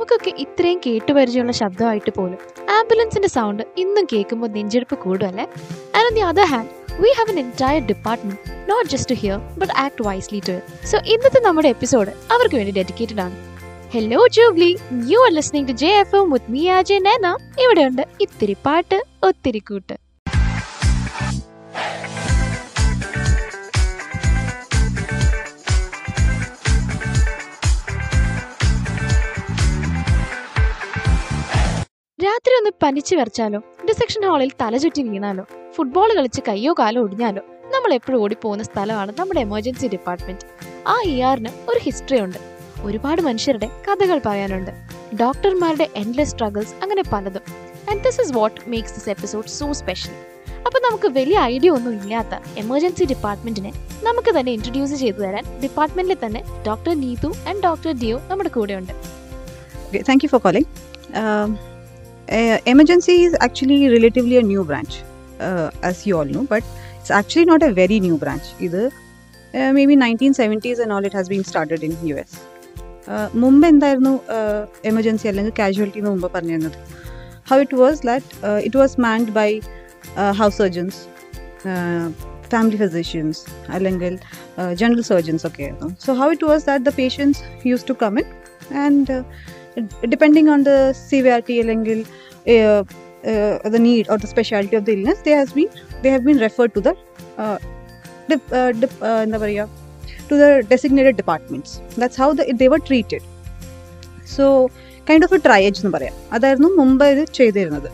നമുക്കൊക്കെ ഇത്രയും കേട്ടുപരിചയമുള്ള ശബ്ദമായിട്ട് പോലും ആംബുലൻസിന്റെ സൗണ്ട് ഇന്നും കേൾക്കുമ്പോൾ നെഞ്ചെടുപ്പ് കൂടുമല്ലേ and on the other hand we have an entire department not just to hear but act wisely too so ഇന്നത്തെ നമ്മുടെ എപ്പിസോഡ് അവർക്ക് വേണ്ടി ഡെഡിക്കേറ്റഡ് ആണ്. Hello Jubilee you are listening to J F M with me RJ Neena ഇവിടെയുണ്ട് ഇത്തിരി പാട്ട് ഒത്തിരി കൂട്ട്. രാത്രി ഒന്ന് പനിച്ചു വരച്ചാലോ ഡിസെക്ഷൻ ഹാളിൽ തലചുറ്റി വീണാലോ? ഫുട്ബോൾ കളിച്ച് കയ്യോ കാലോ ഒടിഞ്ഞാലോ? നമ്മൾ എപ്പോഴും ഓടിപ്പോകുന്ന സ്ഥലമാണ് നമ്മുടെ എമർജൻസി ഡിപ്പാർട്ട്മെന്റ് ആ ഇ ആറിന് ഒരു ഹിസ്റ്ററി ഉണ്ട്. ഒരുപാട് മനുഷ്യരുടെ കഥകൾ പറയാനുണ്ട്. ഡോക്ടർമാരുടെ എൻഡ്ലെസ് സ്ട്രഗിൾസ് അങ്ങനെ പലതും. And this is what makes this episode so special അപ്പൊ നമുക്ക് വലിയ ഐഡിയ ഒന്നും ഇല്ലാത്ത എമർജൻസി ഡിപ്പാർട്ട്മെന്റിനെ നമുക്ക് തന്നെ ഇൻട്രൊഡ്യൂസ് ചെയ്തു തരാൻ ഡിപ്പാർട്ട്മെന്റിൽ തന്നെ doctor Neethu and doctor Deo നമ്മുടെ കൂടെയുണ്ട്. You for calling. Um, uh, emergency is actually relatively a new branch, uh, as you all know, but it's actually not a very new branch. Either uh, maybe 1970s and all it has been started in US. Uh, മുമ്പ് എന്തായിരുന്നു emergency അല്ലെങ്കിൽ casualty എന്ന് മുമ്പ് പറഞ്ഞിരുന്നത് how it was that it was manned by house surgeons family physicians അല്ലെങ്കിൽ general surgeons ഒക്കെ ആയിരുന്നു so how it was that the patients use to come in and depending on the severity അല്ലെങ്കിൽ uh, uh, the need or the specialty of the illness they has been they have been referred to the uh, dip, uh, dip, uh, എന്താ പറയുക to the designated departments that's how the, they were treated so kind of a triage എന്ന് പറയാം അതായിരുന്നു മുമ്പ് ഇത് ചെയ്തിരുന്നത്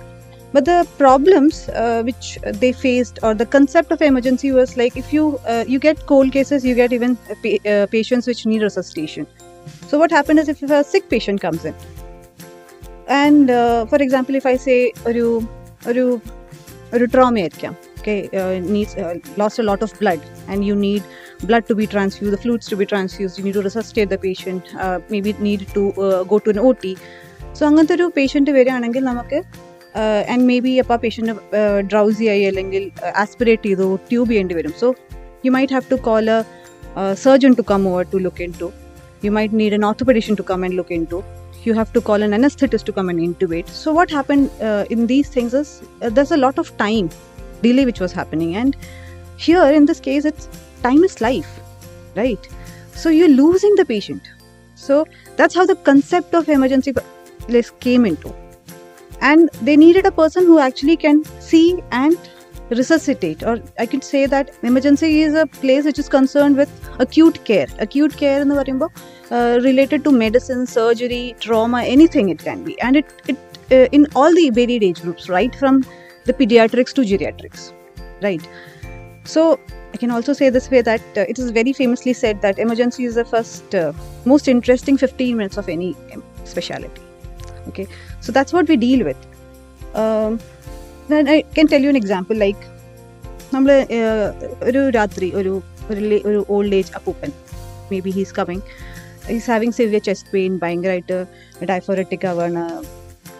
but the problems uh, which they faced or the concept of emergency was like if you uh, you get cold cases you get even uh, pa- uh, patients which need resuscitation so what happened is if a sick patient comes in, uh, for example, if I say ഒരു ഒരു ഒരു trauma ആയിരിക്കാം uh, needs uh, lost a lot of blood and you need blood to be transfused, the fluids to be transfused, you need to resuscitate the patient, uh, maybe need to uh, go to an OT. So അങ്ങനത്തെ ഒരു patient വരികയാണെങ്കിൽ നമുക്ക് and may be അപ്പോൾ ആ patient drowsy ആയി അല്ലെങ്കിൽ aspirate ചെയ്തു tube ചെയ്യേണ്ടി വരും so you might have to call a surgeon to come over to look into you might need an orthopedician to come and look into you have to call an anesthetist to come and intubate so what happened uh, in these things is uh, there's a lot of time delay which was happening and here in this case it's time is life right so you're losing the patient so that's how the concept of emergency list came into and they needed a person who actually can see and resuscitate or i could say that emergency is a place which is concerned with acute care acute care എന്ന് പറയുമ്പോൾ uh, related to medicine surgery trauma anything it can be and it, it uh, in all the varied age groups right from the pediatrics to geriatrics right so i can also say this way that uh, it is very famously said that emergency is the first uh, most interesting 15 minutes of any um, specialty okay so that's what we deal with um, then I can tell you an example like നമ്മൾ ഒരു രാത്രി ഒരു ഒരു ലേ- ഒരു old age അപ്പൂപ്പൻ may be he's coming he's having severe chest pain, buyingwriter, diaphoretic averna,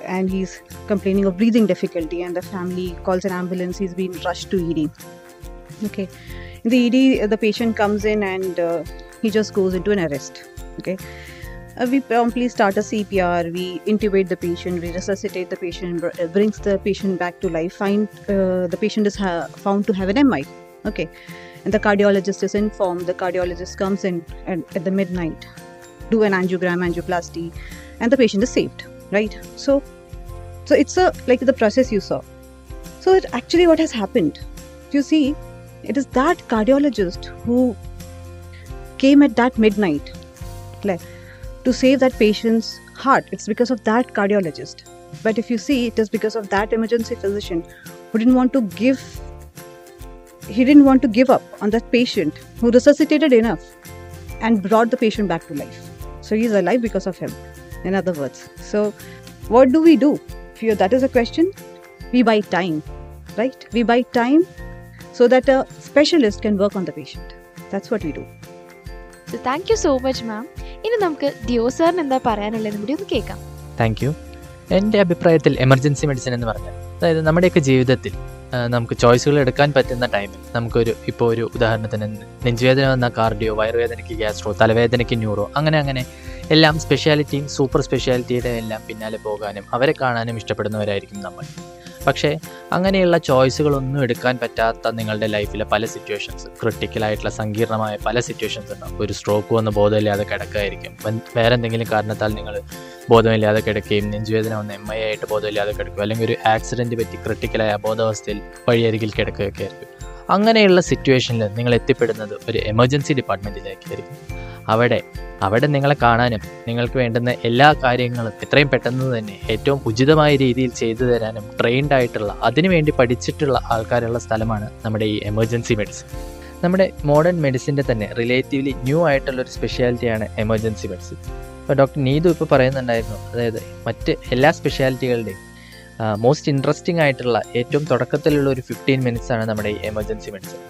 and he's complaining of breathing difficulty. And the family calls an ambulance. He's been rushed to ED. Okay, the ED, the patient comes in and uh, he just goes into an arrest. Okay. Uh, we promptly start a CPR, we intubate the patient, we resuscitate the patient, uh, brings the patient back to life. Find the patient is found to have an MI. Okay, and the cardiologist is informed. The cardiologist comes in at the midnight do an angiogram, angioplasty, and the patient is saved. Right? So so it's a like the process you saw. So it actually what has happened. You see, it is that cardiologist who came at that midnight. Like, to save that patient's heart. It's because of that cardiologist. But if you see, it is because of that emergency physician who didn't want to give, he didn't want to give up on that patient who resuscitated enough and brought the patient back to life. So he's alive because of him, in other words. So, what do we do? If you, that is a question, we buy time, right? We buy time so that a specialist can work on the patient. That's what we do. So thank you so much ma'am ഇനി നമുക്ക് deo സാറിന് എന്താ പറയാനുള്ളതെന്ന് കൂടി ഒന്ന് കേൾക്കാം thank U എന്റെ അഭിപ്രായത്തിൽ എമർജൻസി മെഡിസിൻ എന്ന് പറഞ്ഞാൽ അതായത് നമ്മുടെയൊക്കെ ജീവിതത്തിൽ നമുക്ക് ചോയ്സുകൾ എടുക്കാൻ പറ്റുന്ന ടൈമിൽ നമുക്കൊരു ഇപ്പോൾ ഒരു ഉദാഹരണത്തിന് നെഞ്ചുവേദന വന്ന കാർഡിയോ വയറുവേദനയ്ക്ക് ഗ്യാസ്ട്രോ തലവേദനയ്ക്ക് ന്യൂറോ അങ്ങനെ അങ്ങനെ. എല്ലാം സ്പെഷ്യാലിറ്റിയും സൂപ്പർ സ്പെഷ്യാലിറ്റിയുടെ എല്ലാം പിന്നാലെ പോകാനും അവരെ കാണാനും ഇഷ്ടപ്പെടുന്നവരായിരിക്കും നമ്മൾ. പക്ഷേ അങ്ങനെയുള്ള ചോയ്സുകളൊന്നും എടുക്കാൻ പറ്റാത്ത നിങ്ങളുടെ ലൈഫിലെ പല സിറ്റുവേഷൻസ് ക്രിട്ടിക്കലായിട്ടുള്ള സങ്കീർണമായ പല സിറ്റുവേഷൻസ് ഉണ്ടാവും ഒരു സ്ട്രോക്ക് വന്ന് ബോധമില്ലാതെ കിടക്കുകയായിരിക്കും വൻ- വേറെ എന്തെങ്കിലും കാരണത്താൽ നിങ്ങൾ ബോധമില്ലാതെ കിടക്കുകയും നെഞ്ചുവേദന വന്ന് എം ഐ ആയിട്ട് ബോധമില്ലാതെ കിടക്കുകയും അല്ലെങ്കിൽ ഒരു ആക്സിഡന്റ് പറ്റി ക്രിട്ടിക്കലായ അബോധാവസ്ഥയിൽ വഴിയരികിൽ കിടക്കുകയൊക്കെ ആയിരിക്കും. അങ്ങനെയുള്ള സിറ്റുവേഷനിൽ നിങ്ങൾ എത്തിപ്പെടുന്നത് ഒരു എമർജൻസി ഡിപ്പാർട്ട്മെന്റിലേക്കായിരിക്കും അവിടെ അവിടെ നിങ്ങളെ കാണാനും നിങ്ങൾക്ക് വേണ്ടുന്ന എല്ലാ കാര്യങ്ങളും എത്രയും പെട്ടെന്ന് തന്നെ ഏറ്റവും ഉചിതമായ രീതിയിൽ ചെയ്തു തരാനും ട്രെയിൻഡ് ആയിട്ടുള്ള അതിനുവേണ്ടി പഠിച്ചിട്ടുള്ള ആൾക്കാരുള്ള സ്ഥലമാണ് നമ്മുടെ ഈ എമർജൻസി മെഡിസിൻ നമ്മുടെ മോഡേൺ മെഡിസിന്റെ തന്നെ റിലേറ്റീവ്ലി ന്യൂ ആയിട്ടുള്ള ഒരു സ്പെഷ്യാലിറ്റിയാണ് എമർജൻസി മെഡിസിൻ ഇപ്പോൾ ഡോക്ടർ നീതു ഇപ്പോൾ പറയുന്നുണ്ടായിരുന്നു അതായത് മറ്റ് എല്ലാ സ്പെഷ്യാലിറ്റികളുടെയും മോസ്റ്റ് ഇൻട്രസ്റ്റിംഗ് ആയിട്ടുള്ള ഏറ്റവും തുടക്കത്തിലുള്ള ഒരു ഫിഫ്റ്റീൻ മിനിറ്റ്സ് ആണ് നമ്മുടെ ഈ എമർജൻസി മെഡിസിൻ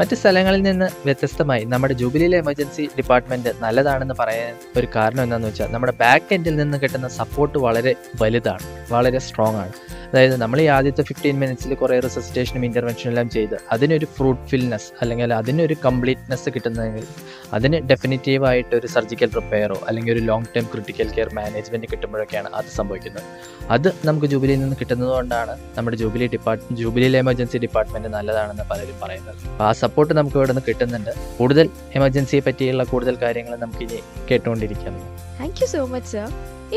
മറ്റ് സ്ഥലങ്ങളിൽ നിന്ന് വ്യത്യസ്തമായി നമ്മുടെ ജൂബിലിയിലെ എമർജൻസി ഡിപ്പാർട്ട്മെന്റ് നല്ലതാണെന്ന് പറയാൻ ഒരു കാരണം എന്താണെന്ന് വെച്ചാൽ നമ്മുടെ ബാക്ക് എൻഡിൽ നിന്ന് കിട്ടുന്ന സപ്പോർട്ട് വളരെ വലുതാണ് വളരെ സ്ട്രോങ് ആണ്. അതായത് നമ്മൾ ഈ ആദ്യത്തെ ഫിഫ്റ്റീൻ മിനിറ്റ്സിൽ കുറേ റിസസിറ്റേഷനും ഇന്റർവെൻഷനും എല്ലാം ചെയ്ത് അതിനൊരു ഫ്രൂട്ട്ഫുൾനെസ് അല്ലെങ്കിൽ അതിനൊരു കംപ്ലീറ്റ്നെസ് കിട്ടുന്നതെങ്കിൽ അതിന് ഡെഫിനറ്റീവായിട്ട് ഒരു സർജിക്കൽ റിപ്പയറോ അല്ലെങ്കിൽ ഒരു long term critical care management കിട്ടുമ്പോഴൊക്കെയാണ് അത് സംഭവിക്കുന്നത്. അത് നമുക്ക് ജൂബിലിയിൽ നിന്ന് കിട്ടുന്നതുകൊണ്ടാണ് നമ്മുടെ ജൂബിലി ഡിപ്പാർട്ട് ജൂബിലിയിലെ എമർജൻസി ഡിപ്പാർട്ട്മെന്റ് നല്ലതാണെന്ന് പലരും പറയുന്നത്. ആ സപ്പോർട്ട് നമുക്ക് ഇവിടെ നിന്ന് കിട്ടുന്നുണ്ട്. കൂടുതൽ എമർജൻസിയെ പറ്റിയുള്ള കൂടുതൽ കാര്യങ്ങൾ നമുക്ക് ഇനി കേട്ടുകൊണ്ടിരിക്കാം. താങ്ക് യു സോ മച്ച്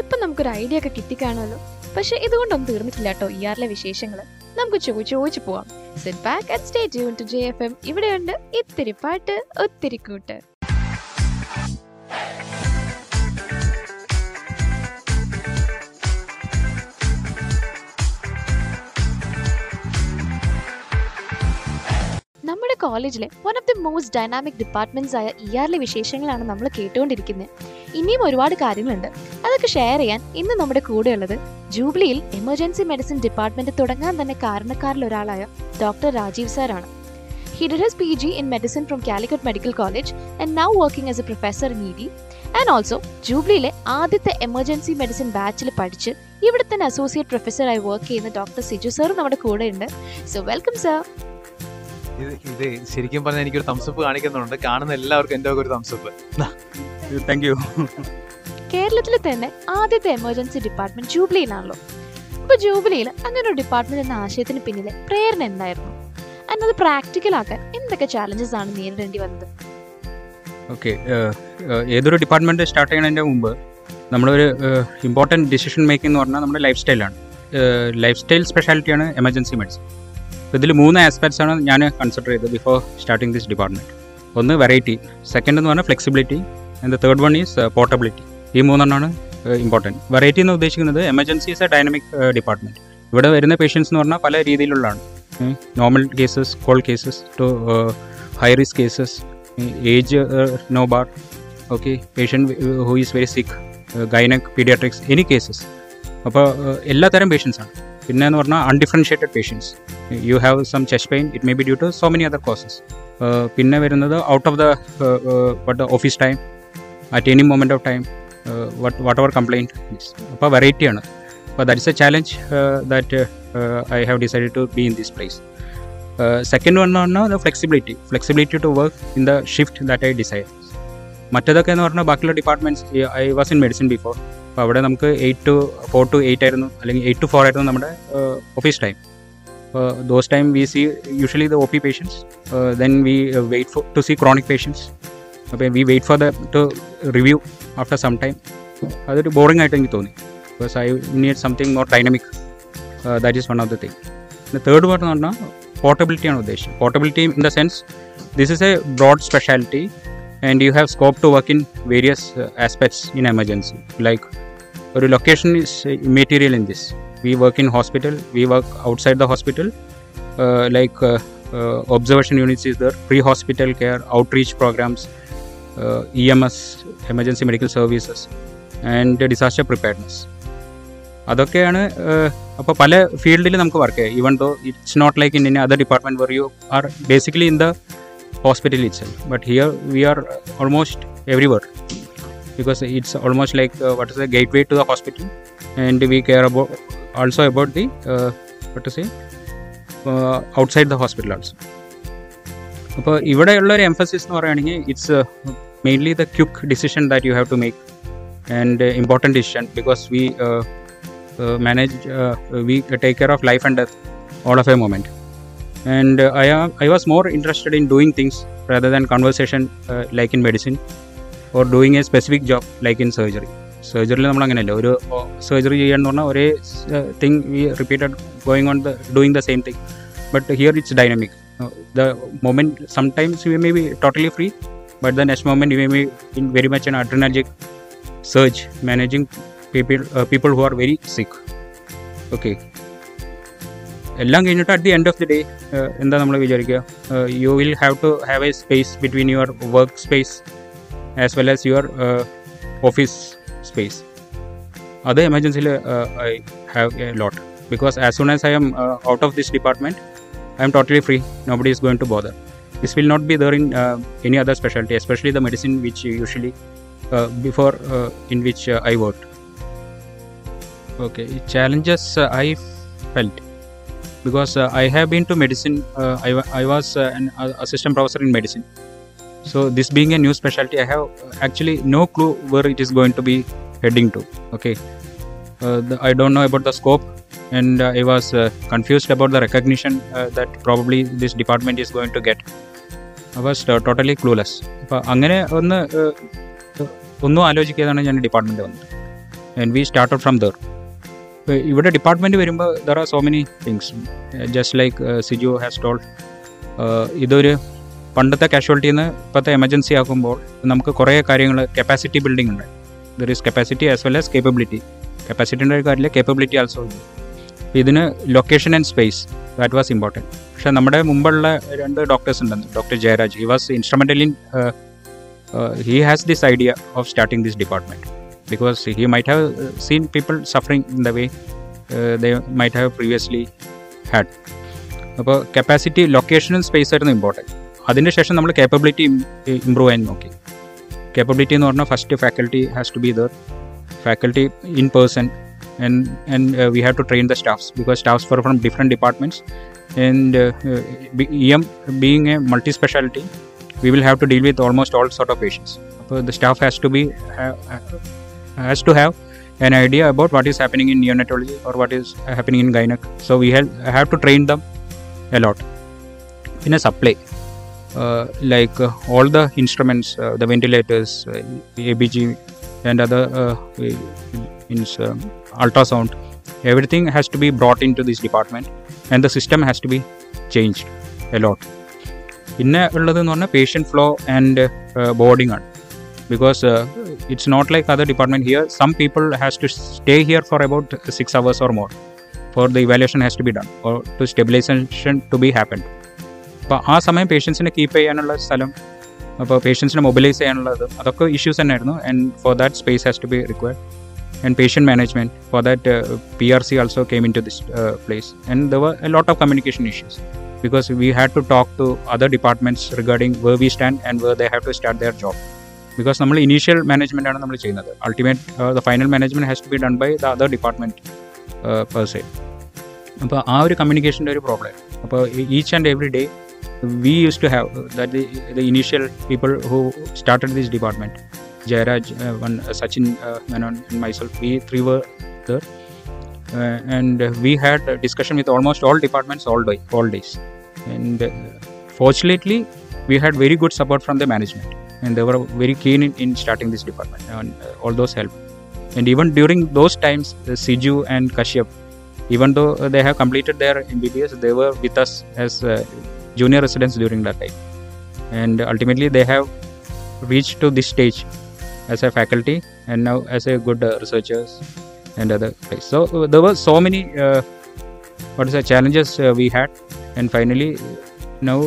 ഇപ്പൊ നമുക്കൊരു ഐഡിയ ഒക്കെ കിട്ടിക്കാണല്ലോ. പക്ഷെ ഇതുകൊണ്ടൊന്നും തീർന്നിട്ടില്ല കേട്ടോ ഇ ആറിലെ വിശേഷങ്ങൾ. നമുക്ക് ചോദിച്ചു ചോദിച്ചു പോവാം. Set back at stay tune to J F M ഇവിടെയുണ്ട് ഇത്തിരി പാട്ട് ഒത്തിരി കൂട്ട്. നമ്മുടെ കോളേജിലെ one of the most dynamic departments ആയ ഇ ആറിലെ വിശേഷങ്ങളാണ് നമ്മൾ കേട്ടുകൊണ്ടിരിക്കുന്നത്. ഇനിയും ഒരുപാട് കാര്യങ്ങളുണ്ട്. അതൊക്കെ ഷെയർ ചെയ്യാൻ ഇന്ന് നമ്മുടെ കൂടെയുള്ളത് ജൂബിലിയിൽ എമർജൻസി മെഡിസിൻ ഡിപ്പാർട്ട്മെന്റ് തുടങ്ങാൻ തന്നെ കാരണക്കാരിൽ ഒരാളായ ഡോക്ടർ രാജീവ് സാറാണ് He did his in medicine medicine Calicut medical college and and working as a professor ED. And also ജൂബിലിയിലെ ആദ്യത്തെ എമർജൻസി മെഡിസിൻ ബാച്ചിൽ പഠിച്ച് ഇവിടെ തന്നെ അസോസിയേറ്റ് പ്രൊഫസറായി വർക്ക് ചെയ്യുന്ന ഡോക്ടർ സിജു സാർ നമ്മുടെ കൂടെ ഉണ്ട് സോ വെൽക്കം സർ ഇത് ശരിക്കും പറഞ്ഞാൽ എനിക്കൊരു തംസപ്പ് കാണിക്കുന്നുണ്ട്. കാണുന്ന എല്ലാവർക്കും എന്റെ ഒരു തംസപ്പ് താങ്ക് യു കേരളത്തിൽ തന്നെ ആദ്യത്തെ എമർജൻസി ഡിപ്പാർട്ട്മെന്റ് ജൂബിലിയിലാണല്ലോ അപ്പൊ ജൂബിലിയിൽ അങ്ങനെ ഒരു ഡിപ്പാർട്ട്മെന്റ് എന്ന ആശയത്തിന് പിന്നിലെ പ്രേരണ എന്തായിരുന്നു? and അത് പ്രാക്ടിക്കൽ ആക്കാൻ എന്തൊക്കെ ചാലഞ്ചസ് ആണ് നേരിടേണ്ടി വന്നത്? ഓക്കെ ഏതൊരു ഡിപ്പാർട്ട്മെന്റ് സ്റ്റാർട്ട് ചെയ്യുന്നതിന്റെ മുമ്പ് നമ്മളൊരു ഇമ്പോർട്ടന്റ് ഡിസിഷൻ മേക്കിംഗ് എന്ന് പറഞ്ഞാൽ നമ്മുടെ ലൈഫ് സ്റ്റൈലാണ് ലൈഫ് സ്റ്റൈൽ സ്പെഷ്യാലിറ്റിയാണ് എമർജൻസി മെഡിസിൻ ഇതിൽ മൂന്ന് ആസ്പെക്ട്സ് ആണ് ഞാൻ കൺസിഡർ ചെയ്തത് ബിഫോർ സ്റ്റാർട്ടിങ് ദിസ് ഡിപ്പാർട്ട്മെന്റ് ഒന്ന് വെറൈറ്റി സെക്കൻഡ് എന്ന് പറഞ്ഞാൽ flexibility and third one is portability ഈ മൂന്നെണ്ണമാണ് ഇമ്പോർട്ടന്റ് വെറൈറ്റി എന്ന് ഉദ്ദേശിക്കുന്നത് emergency is a dynamic department ഇവിടെ വരുന്ന പേഷ്യൻസ് എന്ന് പറഞ്ഞാൽ പല രീതിയിലുള്ളതാണ്. Normal cases cold cases to high risk cases age no bar okay patient who is very sick gynaec paediatrics any cases അപ്പോൾ എല്ലാ തരം പേഷ്യൻസ് ആണ്. പിന്നെ എന്ന് പറഞ്ഞാൽ undifferentiated patients you have some chest pain it may be due to so many other causes പിന്നെ വരുന്നത് out of the what office time at any moment of time what what our complaint അപ്പോൾ വെറൈറ്റിയാണ് അപ്പോൾ that is a challenge that I have decided to be in this place second one പറഞ്ഞാൽ the flexibility flexibility to work in the shift that I decide മറ്റേതൊക്കെ എന്ന് പറഞ്ഞാൽ ബാക്കിയുള്ള departments I was in medicine before അപ്പോൾ അവിടെ നമുക്ക് eight to four to eight ആയിരുന്നു അല്ലെങ്കിൽ എയ്റ്റ് ടു ഫോർ ആയിരുന്നു നമ്മുടെ office time those time we see usually the O P patients then we wait for to see chronic patients അപ്പോൾ we wait for the to review after some time അതൊരു boring ആയിട്ട് എനിക്ക് തോന്നി. Because I need something more dynamic that is one of the thing പിന്നെ third part എന്ന് പറഞ്ഞാൽ പോർട്ടബിലിറ്റിയാണ് ഉദ്ദേശം portability in the sense this is a broad speciality and you have scope to work in various aspects in emergency like ഒരു location is material in this we work in hospital we work outside the hospital like observation units is there pre hospital care outreach programmes E M S emergency medical services and disaster preparedness അതൊക്കെയാണ് അപ്പോൾ പല ഫീൽഡിൽ നമുക്ക് work ചെയ്യാം even though it's not like in in other department where you are basically in the hospital itself but here we are almost everywhere because it's almost like uh, what is the gateway to the hospital and we care about also about the uh, what to say uh, outside the hospital also അപ്പോൾ ഇവിടെയുള്ള ഒരു emphasis എന്ന് പറയുകയാണെങ്കിൽ it's mainly the quick decision that you have to make and uh, important decision because we uh, uh, manage uh, we take care of life and death all of a moment and uh, I, am, I was more interested in doing things rather than conversation uh, like in medicine Or doing a specific job like in surgery സർജറിയിൽ നമ്മൾ അങ്ങനെയല്ല ഒരു surgery ചെയ്യാന്ന് പറഞ്ഞാൽ ഒരേ thing we repeated going on the doing the same thing but here it's dynamic the moment sometimes you may be totally free but the next moment you may be in very much an adrenergic surge managing people people who are very sick okay എല്ലാം കഴിഞ്ഞിട്ട് at the end of the day എന്താ നമ്മൾ വിചാരിക്കുക you will have to have a space between your work space as well as your uh, office space. Other emergency uh, i have a lot. Because as soon as i am uh, out of this department i am totally free. Nobody is going to bother. This will not be there in any other specialty especially the medicine which usually before in which i worked. Okay challenges uh, i felt. Because uh, i have been to medicine uh, I, I was an assistant professor in medicine so this being a new specialty i have actually no clue where it is going to be heading to okay uh, the, i don't know about the scope and uh, i was uh, confused about the recognition uh, that probably this department is going to get I was uh, totally clueless അപ്പോൾ അങ്ങനെ ഒന്ന് uh, uh, ഒന്നും ആലോചിക്കാതാണ് ഞാൻ department വന്നത് and we started from there ഇവിടെ department വരുമ്പോൾ there are so many things just like Siju has told ഇതൊരു പണ്ടത്തെ കാഷ്വാലിറ്റിയിൽ നിന്ന് ഇപ്പോഴത്തെ എമർജൻസി ആക്കുമ്പോൾ നമുക്ക് കുറേ കാര്യങ്ങൾ കപ്പാസിറ്റി ബിൽഡിംഗ് ഉണ്ട്. There is capacity as well as capability കപ്പാസിറ്റിന്റെ ഒരു കാര്യത്തിൽ കേപ്പബിലിറ്റി ആൾസോ ഉണ്ട്. ഇതിന് location and space that was important പക്ഷെ നമ്മുടെ മുമ്പുള്ള രണ്ട് ഡോക്ടേഴ്സ് ഉണ്ടെന്ന് doctor Jayaraj. He was instrumental in he has this idea of starting this department because he might have seen people suffering in the way the might have previously had അപ്പോൾ capacity ലൊക്കേഷനും space ആയിരുന്നു important അതിന് ശേഷം നമ്മൾ capability improve ചെയ്യാൻ നോക്കി capability എന്ന് പറഞ്ഞാൽ first faculty has to be there faculty in person and and uh, we have to train the staffs because staffs are from different departments and uh, uh, be- EM being a multi-specialty we will have to deal with almost all sort of patients so the staff has to be ha- has to have an idea about what is happening in neonatology or what is happening in gynec so we have, have to train them a lot in a supply uh, like uh, all the instruments uh, the ventilators uh, abg and other uh, in um, ultrasound everything has to be brought into this department and the system has to be changed a lot പിന്നെ ഉള്ളത് എന്ന് പറഞ്ഞാൽ patient flow and boarding ആണ് because it's not like other department here some people has to stay here for about six hours or more for the evaluation has to be done or to stabilisation to be happen അപ്പോൾ ആ സമയം പേഷ്യൻസിനെ keep ചെയ്യാനുള്ള സ്ഥലം അപ്പോൾ പേഷ്യൻസിനെ mobilise ചെയ്യാനുള്ളത് അതൊക്കെ issues തന്നെയായിരുന്നു. And for that space has to be required and and management for that P R C also came in to this place and there were a lot of communication issues because we had to talk to other departments regarding where we stand and where they have to start their job because നമ്മൾ initial management ആണ് നമ്മൾ ചെയ്യുന്നത്. Ultimate the final management has to be done by the other department person അപ്പോൾ ആ ഒരു കമ്മ്യൂണിക്കേഷന്റെ ഒരു problem അപ്പോൾ each and every day we used to have that the, the initial people who started this department Jairaj, uh, one, uh, Sachin uh, and myself we three were there. Uh, and we had a discussion with almost all departments all day all days. And uh, fortunately we had very good support from the management. And they were very keen in, in starting this department and uh, all those help. And even during those times uh, Siju and Kashyap even though they have completed their MBBS they were with us as junior residents during that time, and ultimately they have reached to this stage as a faculty and now as a good uh, researchers and other place. So uh, there were so many uh, what is the challenges uh, we had, and finally now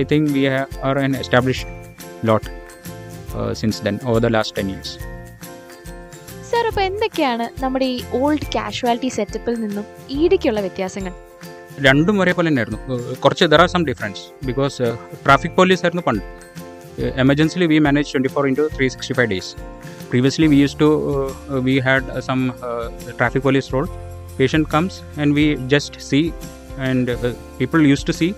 I think we ha- are an established lot uh, since then over the last ten years. Sir അപ്പോൾ എന്തൊക്കെയാണ് നമ്മുടെ ഈ old casualty സെറ്റപ്പിൽ നിന്നും ഈടിക്കുള്ള വ്യത്യാസങ്ങൾ രണ്ടും ഒരേപോലെ തന്നെയായിരുന്നു. കുറച്ച് there are some difference because traffic police ആയിരുന്നു പണ്ട്. എമർജൻസിലി we manage twenty four into three sixty five days previously we use to we had some traffic police role patient comes and we just see and uh, people used to see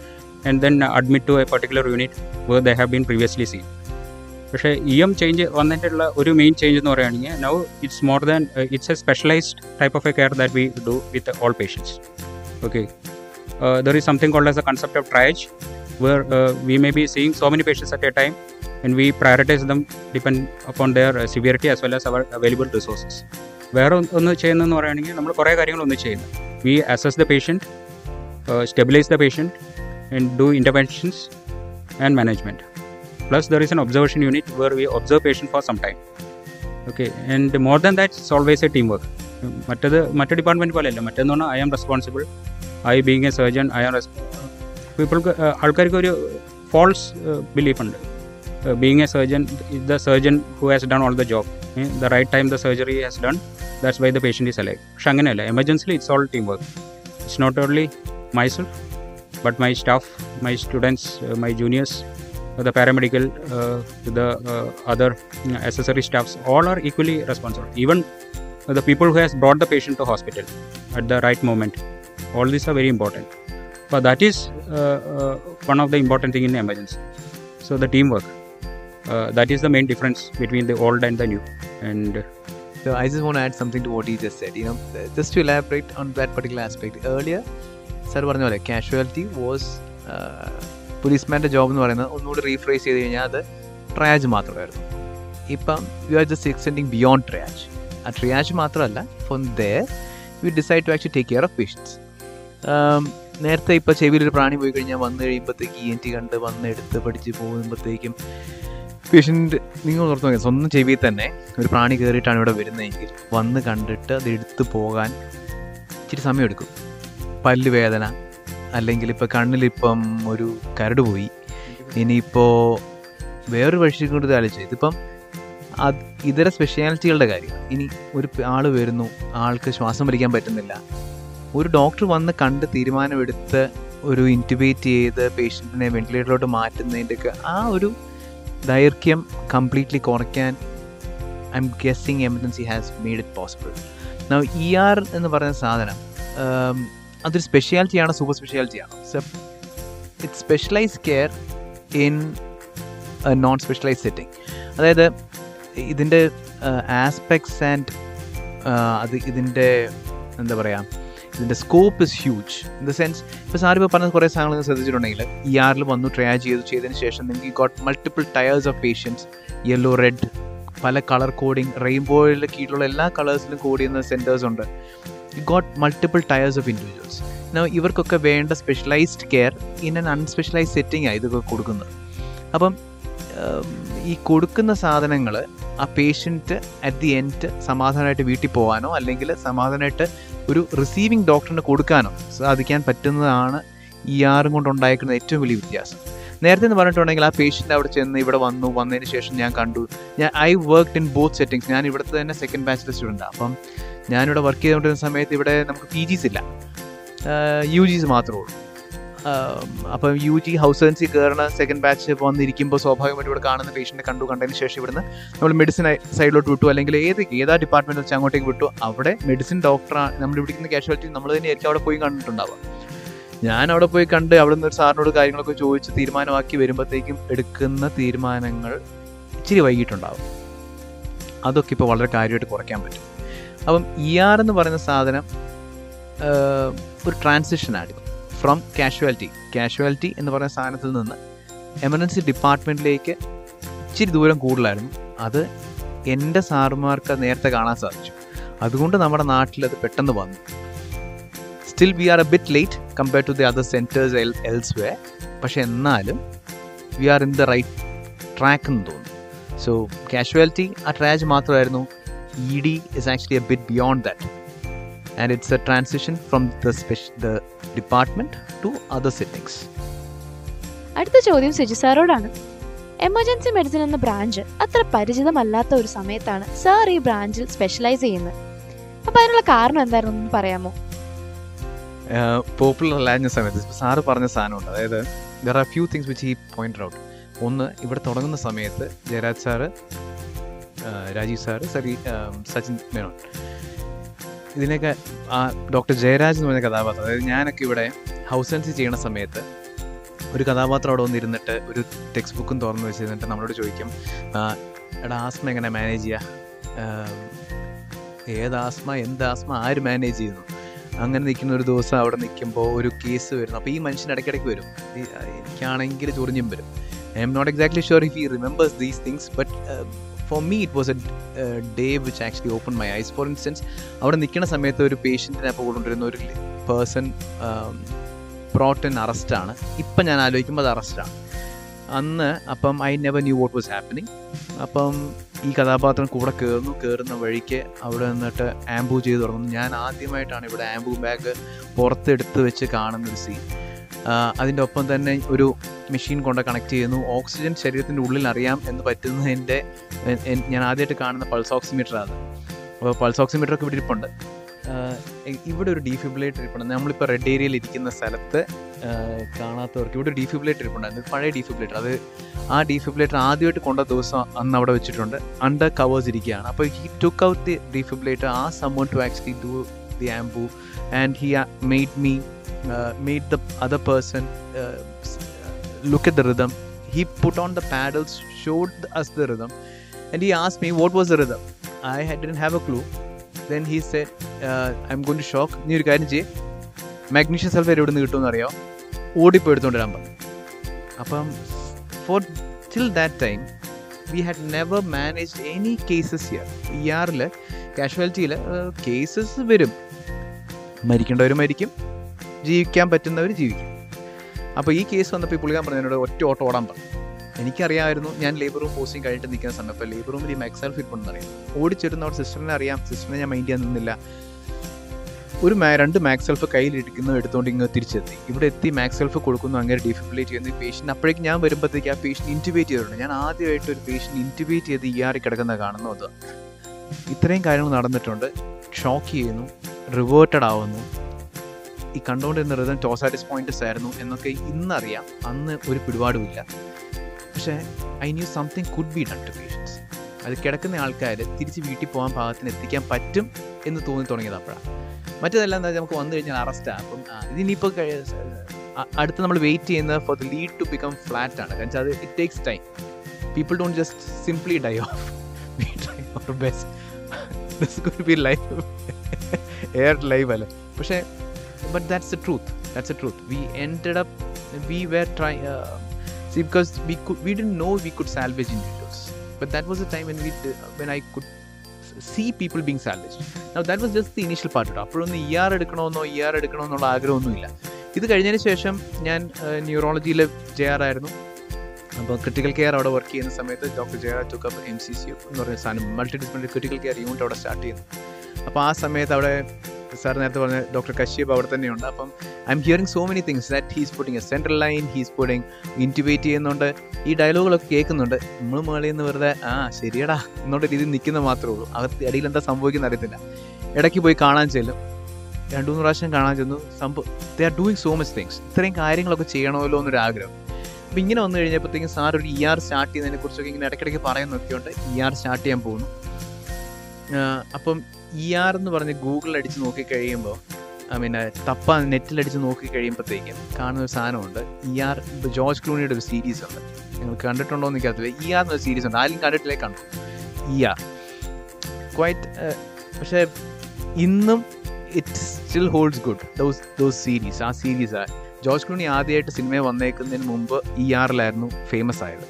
and then admit to a particular unit where they have been previously seen. പക്ഷേ E M change വന്നിട്ടുള്ള ഒരു main change എന്ന് പറയുകയാണെങ്കിൽ now it's more than it's a specialised type of a care that we do with all patients okay there is something called as a concept of triage where uh, we may be seeing so many patients at a time and we prioritize them depend upon their uh, severity as well as our available resources. വേറെ ഒന്ന് ഒന്ന് ചെയ്യുന്നതെന്ന് പറയുകയാണെങ്കിൽ നമ്മൾ കുറേ കാര്യങ്ങൾ ഒന്ന് ചെയ്യുന്നു. We assess the patient stabilise the patient and do interventions and management plus there is an observation unit where we observe patient for some time okay and more than that it's always a team work മറ്റത് മറ്റ് department പോലെയല്ല. മറ്റെന്ന് പറഞ്ഞാൽ I am responsible I being a surgeon I am പീപ്പിൾക്ക് ആൾക്കാർക്ക് ഒരു false belief ഉണ്ട് being a surgeon the surgeon who has done all the job the right time the surgery has done that's why the patient is alive പക്ഷെ അങ്ങനെയല്ല എമർജൻസിലി it's all team work it's not only myself but my staff my students my juniors the paramedical, uh, the uh, other you know, accessory staffs, all are equally responsible. Even the people who has brought the patient to hospital at the right moment. All these are very important. But that is uh, uh, one of the important thing in emergency. So the teamwork. Uh, that is the main difference between the old and the new. And So I just want to add something to what he just said. You know, just to elaborate on that particular aspect. Earlier, sir പറഞ്ഞ പോലെ casualty was പോലീസ്മാന്റെ job എന്ന് പറയുന്നത് ഒന്നുകൂടി rephrase ചെയ്ത് കഴിഞ്ഞാൽ അത് triage മാത്രമായിരുന്നു ഇപ്പം you are just extending beyond triage ആ ട്രയാജ് മാത്രമല്ല from there you decide to actually take care of patients നേരത്തെ ഇപ്പോൾ ചെവിയിലൊരു പ്രാണി പോയി കഴിഞ്ഞാൽ വന്നു കഴിയുമ്പോഴത്തേക്ക് ഇ എൻ ടി കണ്ട് വന്ന് എടുത്ത് പഠിച്ച് പോകുമ്പോഴത്തേക്കും പേഷ്യന്റ് നിങ്ങൾ ഓർത്ത് നോക്കിയാൽ സ്വന്തം ചെവിയിൽ തന്നെ ഒരു പ്രാണി കയറിയിട്ടാണ് ഇവിടെ വരുന്നതെങ്കിൽ വന്ന് കണ്ടിട്ട് അത് എടുത്ത് പോകാൻ ഇച്ചിരി സമയമെടുക്കും. പല്ല് വേദന അല്ലെങ്കിൽ ഇപ്പോൾ കണ്ണിലിപ്പം ഒരു കരട് പോയി. ഇനിയിപ്പോൾ വേറൊരു പക്ഷി കൊണ്ട് ആലോചിച്ചു ഇതിപ്പം അത് ഇതര സ്പെഷ്യാലിറ്റികളുടെ കാര്യം. ഇനി ഒരു ആൾ വരുന്നു ആൾക്ക് ശ്വാസം വലിക്കാൻ പറ്റുന്നില്ല. ഒരു ഡോക്ടർ വന്ന് കണ്ട് തീരുമാനമെടുത്ത് ഒരു ഇന്റുബേറ്റ് ചെയ്ത് പേഷ്യന്റിനെ വെന്റിലേറ്ററിലോട്ട് മാറ്റുന്നതിന്റെയൊക്കെ ആ ഒരു ദൈർഘ്യം കംപ്ലീറ്റ്ലി കുറയ്ക്കാൻ I'm guessing emergency has made it possible E R എന്ന് പറയുന്ന സാധനം അതൊരു സ്പെഷ്യാലിറ്റിയാണ് super സ്പെഷ്യാലിറ്റിയാണോ it specialise care in non specialise setting അതായത് ഇതിന്റെ ആസ്പെക്ട്സ് ആൻഡ് അത് ഇതിന്റെ എന്താ പറയുക ഇതിന്റെ scope is huge in the sense ഇപ്പോൾ സാർ ഇപ്പോൾ പറഞ്ഞ കുറേ സാധനങ്ങൾ നിങ്ങൾ ശ്രദ്ധിച്ചിട്ടുണ്ടെങ്കിൽ ഇ ആറിൽ വന്നു ട്രയാ ചെയ്തു ചെയ്തതിന് ശേഷം നിങ്ങൾക്ക് got multiple tiers of patients yellow red പല കളർ കോഡിങ് റെയിൻബോയിൽ കീഴിലുള്ള എല്ലാ കളേഴ്സിലും കോഡ് ചെയ്യുന്ന സെന്റേഴ്സ് ഉണ്ട്. Got multiple tiers of individuals ഇവർക്കൊക്കെ വേണ്ട specialised care in an unspecialised setting ആയി ഇതൊക്കെ കൊടുക്കുന്നത്. അപ്പം ഈ കൊടുക്കുന്ന സാധനങ്ങൾ ആ പേഷ്യന്റ് അറ്റ് ദി എൻഡ് സമാധാനമായിട്ട് വീട്ടിൽ പോകാനോ അല്ലെങ്കിൽ സമാധാനമായിട്ട് ഒരു റിസീവിങ് ഡോക്ടറിന് കൊടുക്കാനോ സാധിക്കാൻ പറ്റുന്നതാണ് ഈ ആറും കൊണ്ടുണ്ടായിരിക്കുന്ന ഏറ്റവും വലിയ വ്യത്യാസം. നേരത്തെ എന്ന് പറഞ്ഞിട്ടുണ്ടെങ്കിൽ ആ പേഷ്യന്റ് അവിടെ ചെന്ന് ഇവിടെ വന്നു വന്നതിന് ശേഷം ഞാൻ കണ്ടു. ഞാൻ I work in both settings ഞാൻ ഇവിടുത്തെ തന്നെ സെക്കൻഡ് ബാച്ചിലെ സ്റ്റുഡന്റ് അപ്പം ഞാനിവിടെ വർക്ക് ചെയ്തുകൊണ്ടിരുന്ന സമയത്ത് ഇവിടെ നമുക്ക് പി ജിസ് ഇല്ല. യു ജിസ് മാത്രമേ ഉള്ളൂ. അപ്പം യു ജി ഹൗസ് സർജൻസി കയറുന്ന സെക്കൻഡ് ബാച്ച് വന്നിരിക്കുമ്പോൾ സ്വാഭാവികമായിട്ട് ഇവിടെ കാണുന്ന പേഷ്യന്റ് കണ്ടു കണ്ടതിന് ശേഷം ഇവിടുന്ന് നമ്മൾ മെഡിസിൻ സൈഡിലോട്ട് വിട്ടു. അല്ലെങ്കിൽ ഏത് ഏതാ ഡിപ്പാർട്ട്മെന്റ് വെച്ച് അങ്ങോട്ടേക്ക് വിട്ടു അവിടെ മെഡിസിൻ ഡോക്ടറാണ് നമ്മൾ ഇവിടിക്കുന്ന കാഷ്വാലിറ്റി നമ്മൾ തന്നെയായിരിക്കും അവിടെ പോയി കണ്ടിട്ടുണ്ടാവുക. ഞാൻ അവിടെ പോയി കണ്ട് അവിടെ നിന്ന് ഒരു സാറിനോട് കാര്യങ്ങളൊക്കെ ചോദിച്ച് തീരുമാനമാക്കി വരുമ്പോഴത്തേക്കും എടുക്കുന്ന തീരുമാനങ്ങൾ ഇച്ചിരി വൈകിട്ടുണ്ടാവും. അതൊക്കെ ഇപ്പോൾ വളരെ കാര്യമായിട്ട് കുറയ്ക്കാൻ പറ്റും. അപ്പം ഇ ആർ എന്ന് പറയുന്ന സാധനം ഒരു ട്രാൻസിഷനാണ് ഫ്രം കാഷ്വാലിറ്റി കാഷ്വാലിറ്റി എന്ന് പറയുന്ന സാധനത്തിൽ നിന്ന് എമർജൻസി ഡിപ്പാർട്ട്മെന്റിലേക്ക് ഇച്ചിരി ദൂരം കൂടുതലായിരുന്നു. അത് എന്റെ സാറുമാർക്ക് നേരത്തെ കാണാൻ സാധിച്ചു. അതുകൊണ്ട് നമ്മുടെ നാട്ടിൽ അത് പെട്ടെന്ന് വന്നു. Still we are a bit late compare to the other centres L elsewhere പക്ഷെ എന്നാലും we are in the right track എന്ന് തോന്നുന്നു. സോ കാഷ്വാലിറ്റി ആ ട്രാജ് മാത്രമായിരുന്നു. E D is actually a bit beyond that and it's a transition from the സ്പെഷ് the department to other settings അടുത്ത ചോദ്യം സിജി സാറോടാണ്. Emergency medicine എന്ന ബ്രാഞ്ച് അത്ര പരിചിതമല്ലാത്ത ഒരു സമയത്താണ് സാർ ഈ ബ്രാഞ്ചിൽ സ്പെഷ്യലൈസ് ചെയ്യുന്നത്. അപ്പൊ അതിനുള്ള കാരണം എന്തായിരുന്നു എന്ന് പറയാമോ പോപ്പുലർ അല്ലാഞ്ഞ സമയത്ത് സാറ് പറഞ്ഞ സാധനമുണ്ട്. അതായത് there are few things which ഈ പോയിന്റ് ഔട്ട് ഒന്ന് ഇവിടെ തുടങ്ങുന്ന സമയത്ത് ജയരാജ് സാറ് രാജീവ് സാറ് സരി സച്ചിൻ മേനോൻ. ഇതിനൊക്കെ ആ ഡോക്ടർ ജയരാജ് എന്ന് പറഞ്ഞ കഥാപാത്രം അതായത് ഞാനൊക്കെ ഇവിടെ ഹൗസ് ഹെൽസി ചെയ്യണ സമയത്ത് ഒരു കഥാപാത്രം അവിടെ വന്നിരുന്നിട്ട് ഒരു ടെക്സ്റ്റ് ബുക്കും തുറന്നു വെച്ചിരുന്നിട്ട് നമ്മളോട് ചോദിക്കും എടാ ആസ്മ എങ്ങനെ മാനേജ് ചെയ്യുക ഏത് ആസ്മ എന്ത് ആസ്മ ആര് മാനേജ് ചെയ്യുന്നു? അങ്ങനെ നിൽക്കുന്ന ഒരു ദിവസം അവിടെ നിൽക്കുമ്പോൾ ഒരു കേസ് വരുന്നു. അപ്പോൾ ഈ മനുഷ്യൻ ഇടയ്ക്കിടയ്ക്ക് വരും. എനിക്കാണെങ്കിൽ ചൊറിഞ്ഞും വരും. I'm not exactly sure if ഈ remembers these things but for me it was a day which actually open my eyes for instance അവിടെ നിൽക്കുന്ന സമയത്ത് ഒരു പേഷ്യന്റിനെ അപ്പോൾ കൊണ്ടുവരുന്ന ഒരു പേഴ്സൺ പ്രോട്ടൻ അറസ്റ്റാണ് ഇപ്പം ഞാൻ ആലോചിക്കുമ്പോൾ അത് അറസ്റ്റാണ് അന്ന് അപ്പം I never knew what was happening അപ്പം ഈ കഥാപാത്രം കൂടെ കയറുന്നു കയറുന്ന വഴിക്ക് അവിടെ നിന്നിട്ട് ആംബു ചെയ്ത് തുടങ്ങുന്നു. ഞാൻ ആദ്യമായിട്ടാണ് ഇവിടെ ആംബു ബാഗ് പുറത്തെടുത്ത് വെച്ച് കാണുന്ന ഒരു സീൻ അതിന്റെ ഒപ്പം തന്നെ ഒരു മെഷീൻ കൊണ്ട് കണക്ട് ചെയ്യുന്നു. ഓക്സിജൻ ശരീരത്തിന്റെ ഉള്ളിൽ അറിയാം എന്ന് പറ്റുന്നതിന്റെ ഞാൻ ആദ്യമായിട്ട് കാണുന്ന പൾസ് ഓക്സിമീറ്റർ ആണ്. അപ്പോൾ പൾസ് ഓക്സിമീറ്റർ ഒക്കെ ഇവിടെ ഇരിപ്പുണ്ട്. ഇവിടെ ഒരു ഡീഫിബിലേറ്റ് ഇരിപ്പുണ്ട്. നമ്മളിപ്പോൾ റെഡ് ഏരിയയിൽ ഇരിക്കുന്ന സ്ഥലത്ത് കാണാത്തവർക്ക് ഇവിടെ ഒരു ഡീഫിബിലേറ്റ് ഇരിപ്പുണ്ടായിരുന്നു പഴയ ഡീഫിബിലേറ്റർ അത് ആ ഡീഫിബിലേറ്റർ ആദ്യമായിട്ട് കൊണ്ട ദിവസം അന്ന് അവിടെ വെച്ചിട്ടുണ്ട്. അണ്ടർ കവേഴ്സ് ഇരിക്കുകയാണ്. അപ്പോൾ he took out the defibrillator ആ summon to actually do the ambu and he made me made the other person look at the rhythm he put on the paddles showed us the rhythm and he as me what was the rhythm I didn't have a clue then he said I'm going to shock നീ ഒരു കാര്യം ചെയ്യേ. Magnesium sulphate എവിടെ നിന്ന് കിട്ടുമെന്ന് അറിയോ? ഓടിപ്പോയി എടുത്തുകൊണ്ട് വരാൻ പറഞ്ഞു അപ്പം for till that time we had never manage any cases here E ആറിൽ കാഷ്വാലിറ്റിയിൽ കേസസ് വരും. മരിക്കേണ്ടവർ മരിക്കും. ജീവിക്കാൻ പറ്റുന്നവർ ജീവിക്കും. അപ്പോൾ ഈ കേസ് വന്നപ്പോൾ പുള്ളിക്കാൻ എന്നോട് ഒറ്റ ഓട്ടം ഓടാൻ പറഞ്ഞു. എനിക്കറിയാമായിരുന്നു ഞാൻ ലേബർ റൂം പോസ്റ്റിംഗ് കഴിഞ്ഞിട്ട് നിൽക്കുന്ന സമയം അപ്പോൾ ലേബർ റൂമിൽ ഈ മാക്സൽ ഫിറ്റ് അറിയാം. ഓടിച്ചിരുന്ന അവിടെ സിസ്റ്ററിനെ അറിയാം. സിസ്റ്ററിനെ ഞാൻ മൈൻഡ് ചെയ്യാൻ നിന്നില്ല. ഒരു രണ്ട് മാക്സെൽഫ് കയ്യിലിരിക്കുന്നു എടുത്തുകൊണ്ട് ഇങ്ങ് തിരിച്ചെത്തി. ഇവിടെ എത്തി മാക്സെൽഫ് കൊടുക്കുന്നു അങ്ങനെ ഡിഫിബിലേറ്റ് ചെയ്യുന്നു. ഈ പേഷ്യന്റ് അപ്പോഴേക്കും ഞാൻ വരുമ്പോഴത്തേക്ക് ആ പേഷ്യന്റ് ഇന്റുബേറ്റ് ചെയ്തിട്ടുണ്ട്. ഞാൻ ആദ്യമായിട്ട് ഒരു പേഷ്യന്റ് ഇന്റുബേറ്റ് ചെയ്ത് ഇയാറി കിടക്കുന്ന കാണുന്നു അത്. ഇത്രയും കാര്യങ്ങൾ നടന്നിട്ടുണ്ട്. ഷോക്ക് ചെയ്യുന്നു. റിവേർട്ടഡ് ആവുന്നു. ഈ കണ്ടുകൊണ്ടിരുന്ന റിതം ടോസാറ്റിസ് പോയിന്റ്സ് ആയിരുന്നു എന്നൊക്കെ ഇന്നറിയാം. അന്ന് ഒരു പിടിപാടുമില്ല. പക്ഷേ I knew something could be done to patients അത് കിടക്കുന്ന ആൾക്കാർ തിരിച്ച് വീട്ടിൽ പോകാൻ ഭാഗത്തിന് എത്തിക്കാൻ പറ്റും എന്ന് തോന്നി തുടങ്ങിയത് അപ്പോഴാണ് മറ്റേതെല്ലാം എന്താ നമുക്ക് വന്നു കഴിഞ്ഞാൽ അറസ്റ്റാണ് അപ്പം ഇതിനിപ്പോൾ അടുത്ത് നമ്മൾ വെയിറ്റ് ചെയ്യുന്നത് for the lead to become flat ആണ്. കാരണം അത് it takes time people don't just simply die off try best could be life air live അല്ലേ? പക്ഷേ but that's a truth that's a truth we ended up we were try see because we could we didn't know we could salvage individuals. But that was the time when we when i could s- people being being salvaged. That was just the initial part കേട്ടോ അപ്പോഴൊന്നും E R എടുക്കണമെന്നോ E R എടുക്കണമെന്നുള്ള ആഗ്രഹമൊന്നുമില്ല. ഇത് കഴിഞ്ഞതിന് ശേഷം ഞാൻ ന്യൂറോളജിയിൽ J R ആയിരുന്നു. അപ്പോൾ ക്രിട്ടിക്കൽ കെയർ അവിടെ വർക്ക് ചെയ്യുന്ന സമയത്ത് doctor J R took up M C C എന്ന് പറയുന്ന സാധനം multi disciplinary critical care unit അവിടെ സ്റ്റാർട്ട് ചെയ്യുന്നു. അപ്പോൾ ആ സമയത്ത് അവിടെ സാർ നേരത്തെ പറഞ്ഞ ഡോക്ടർ കശ്യപ് അവിടെ തന്നെയുണ്ട്. അപ്പം I'm hearing so many things that he's putting a central line he's putting intubate ചെയ്യുന്നുണ്ട്. ഈ ഡയലോഗുകളൊക്കെ കേൾക്കുന്നുണ്ട്. നമ്മൾ മേളിൽ നിന്ന് വെറുതെ ആ ശരിയടാ എന്നുള്ള രീതിയിൽ നിൽക്കുന്ന മാത്രമേ ഉള്ളൂ. അകത്ത് അടിയിൽ എന്താ സംഭവിക്കുന്ന അറിയത്തില്ല. ഇടയ്ക്ക് പോയി കാണാൻ ചെല്ലും. രണ്ടു മൂന്ന് പ്രാവശ്യം കാണാൻ ചെന്നു. സംഭവം they are doing so much things ഇത്രയും കാര്യങ്ങളൊക്കെ ചെയ്യണമല്ലോ എന്നൊരു ആഗ്രഹം. അപ്പം ഇങ്ങനെ വന്നു കഴിഞ്ഞപ്പോഴത്തേക്കും സാർ ഒരു ഇ ആർ സ്റ്റാർട്ട് ചെയ്യുന്നതിനെ കുറിച്ചൊക്കെ ഇങ്ങനെ ഇടയ്ക്കിടയ്ക്ക് പറയുന്നൊക്കെയുണ്ട് ഇ ആർ സ്റ്റാർട്ട് ചെയ്യാൻ പോകുന്നു. അപ്പം ഇ ആർ എന്ന് പറഞ്ഞ് ഗൂഗിളിൽ അടിച്ച് നോക്കി കഴിയുമ്പോൾ ഐ മീൻ തപ്പ നെറ്റിൽ അടിച്ച് നോക്കി കഴിയുമ്പോഴത്തേക്കും കാണുന്ന ഒരു സാധനമുണ്ട്. ഇ ആർ ഇപ്പോൾ ജോർജ് ക്ലൂണിയുടെ ഒരു സീരീസ് ഉണ്ട്. നിങ്ങൾ കണ്ടിട്ടുണ്ടോ എന്ന് എനിക്കറിയില്ല. ഇ ആർ എന്നൊരു സീരീസ് ഉണ്ട്. ആരും കണ്ടിട്ടില്ലേ? കണ്ടു. ഇ ആർ ക്വൈറ്റ് പക്ഷേ ഇന്നും it still holds good those those series ആ സീരീസ് ജോർജ് ക്ലൂണി ആദ്യമായിട്ട് സിനിമയിൽ വന്നേക്കുന്നതിന് മുമ്പ് ഇ ആറിലായിരുന്നു ഫേമസ് ആയത്.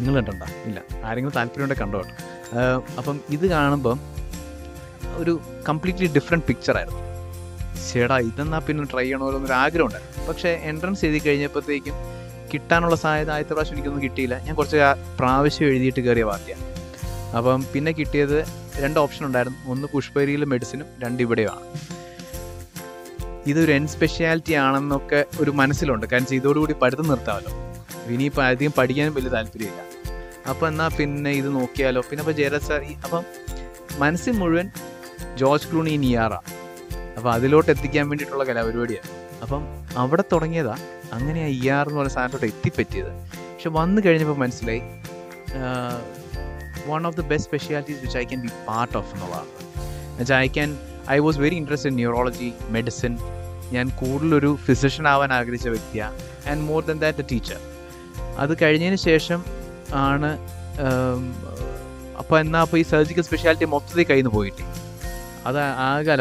നിങ്ങൾ കണ്ടോ ഇല്ല. ആരെങ്കിലും താല്പര്യമുണ്ടെങ്കിൽ കണ്ടോ കേട്ടോ ആഹ് അപ്പം ഇത് കാണുമ്പം ഒരു കംപ്ലീറ്റ്ലി ഡിഫറെന്റ് പിക്ചറായിരുന്നു ചേടാ ഇതെന്നാ പിന്നെ ട്രൈ ചെയ്യണമല്ലോ എന്നൊരു ആഗ്രഹം ഉണ്ടായിരുന്നു പക്ഷേ എൻട്രൻസ് എഴുതി കഴിഞ്ഞപ്പോഴത്തേക്കും കിട്ടാനുള്ള സാധ്യത ആദ്യത്തെ പ്രാവശ്യം എനിക്കൊന്നും കിട്ടിയില്ല. ഞാൻ കുറച്ച് പ്രാവശ്യം എഴുതിയിട്ട് കയറിയ പാർട്ടിയാണ് അപ്പം പിന്നെ കിട്ടിയത് രണ്ട് ഓപ്ഷൻ ഉണ്ടായിരുന്നു. ഒന്ന് പുഷ്പരിയിലും മെഡിസിനും രണ്ട് ഇവിടെയുമാണ്. ഇതൊരു എൻ സ്പെഷ്യാലിറ്റി ആണെന്നൊക്കെ ഒരു മനസ്സിലുണ്ട്. കാരണം ഇതോടുകൂടി പഠിത്തം നിർത്താമല്ലോ. ഇനിയിപ്പോൾ അധികം പഠിക്കാനും വലിയ താല്പര്യമില്ല. അപ്പോൾ എന്നാൽ പിന്നെ ഇത് നോക്കിയാലോ? പിന്നെ അപ്പോൾ ജയരാജ് സാർ അപ്പം മനസ്സിൽ മുഴുവൻ ജോർജ് ക്ലൂണി നിയാറ. അപ്പോൾ അതിലോട്ട് എത്തിക്കാൻ വേണ്ടിയിട്ടുള്ള കലാപരിപാടിയാണ്. അപ്പം അവിടെ തുടങ്ങിയതാ അങ്ങനെ ആ ഇ ആർ എന്ന് പറയുന്ന സാധനത്തോട്ട് എത്തിപ്പറ്റിയത്. പക്ഷെ വന്നു കഴിഞ്ഞപ്പോൾ മനസ്സിലായി one of the best specialities which I can be part of എന്നുള്ളതാണ് എന്നുവെച്ചാൽ I can I was very interest in neurology medicine ഞാൻ കൂടുതലൊരു ഫിസിഷ്യൻ ആവാൻ ആഗ്രഹിച്ച വ്യക്തിയാണ് and more than that a teacher അത് കഴിഞ്ഞതിന് ശേഷം ആണ് അപ്പോൾ എന്നാൽ അപ്പോൾ ഈ സർജിക്കൽ സ്പെഷ്യാലിറ്റി മൊത്തത്തിൽ കയ്യിൽ നിന്ന് പോയിട്ട് അത് ആകെ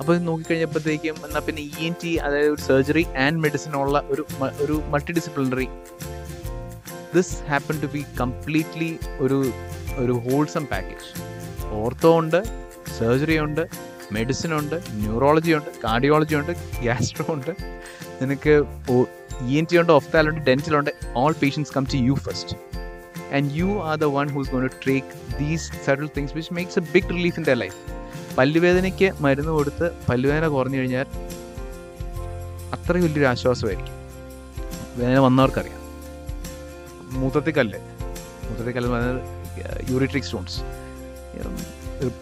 അപ്പോൾ ഇത് നോക്കിക്കഴിഞ്ഞപ്പോഴത്തേക്കും എന്നാൽ പിന്നെ ഇ എൻ ടി അതായത് ഒരു സർജറി ആൻഡ് മെഡിസിൻ ഉള്ള ഒരു ഒരു multi disciplinary this happen to be completely ഒരു ഒരു ഹോൾസം പാക്കേജ് ഓർത്തോ ഉണ്ട് സർജറി ഉണ്ട് മെഡിസിൻ ഉണ്ട് ന്യൂറോളജി ഉണ്ട് കാർഡിയോളജി ഉണ്ട് ഗ്യാസ്ട്രോ ഉണ്ട്. നിനക്ക് ഇ എൻ ടി ഉണ്ട് ഡെന്റൽ ഉണ്ട്. All patients come to you first and you are the one who's gone to take these settle things which makes a big relief in the life പല്ലുവേദനയ്ക്ക് മരുന്ന് കൊടുത്ത് പല്ലുവേദന കുറഞ്ഞു കഴിഞ്ഞാൽ അത്രയും വലിയൊരു ആശ്വാസമായിരിക്കും. വേദന വന്നവർക്കറിയാം. മൂത്രത്തിൽ കല്ല് മൂത്രത്തിൽ കല്ല് പറഞ്ഞാൽ യൂറിട്രിക് സ്റ്റോൺസ്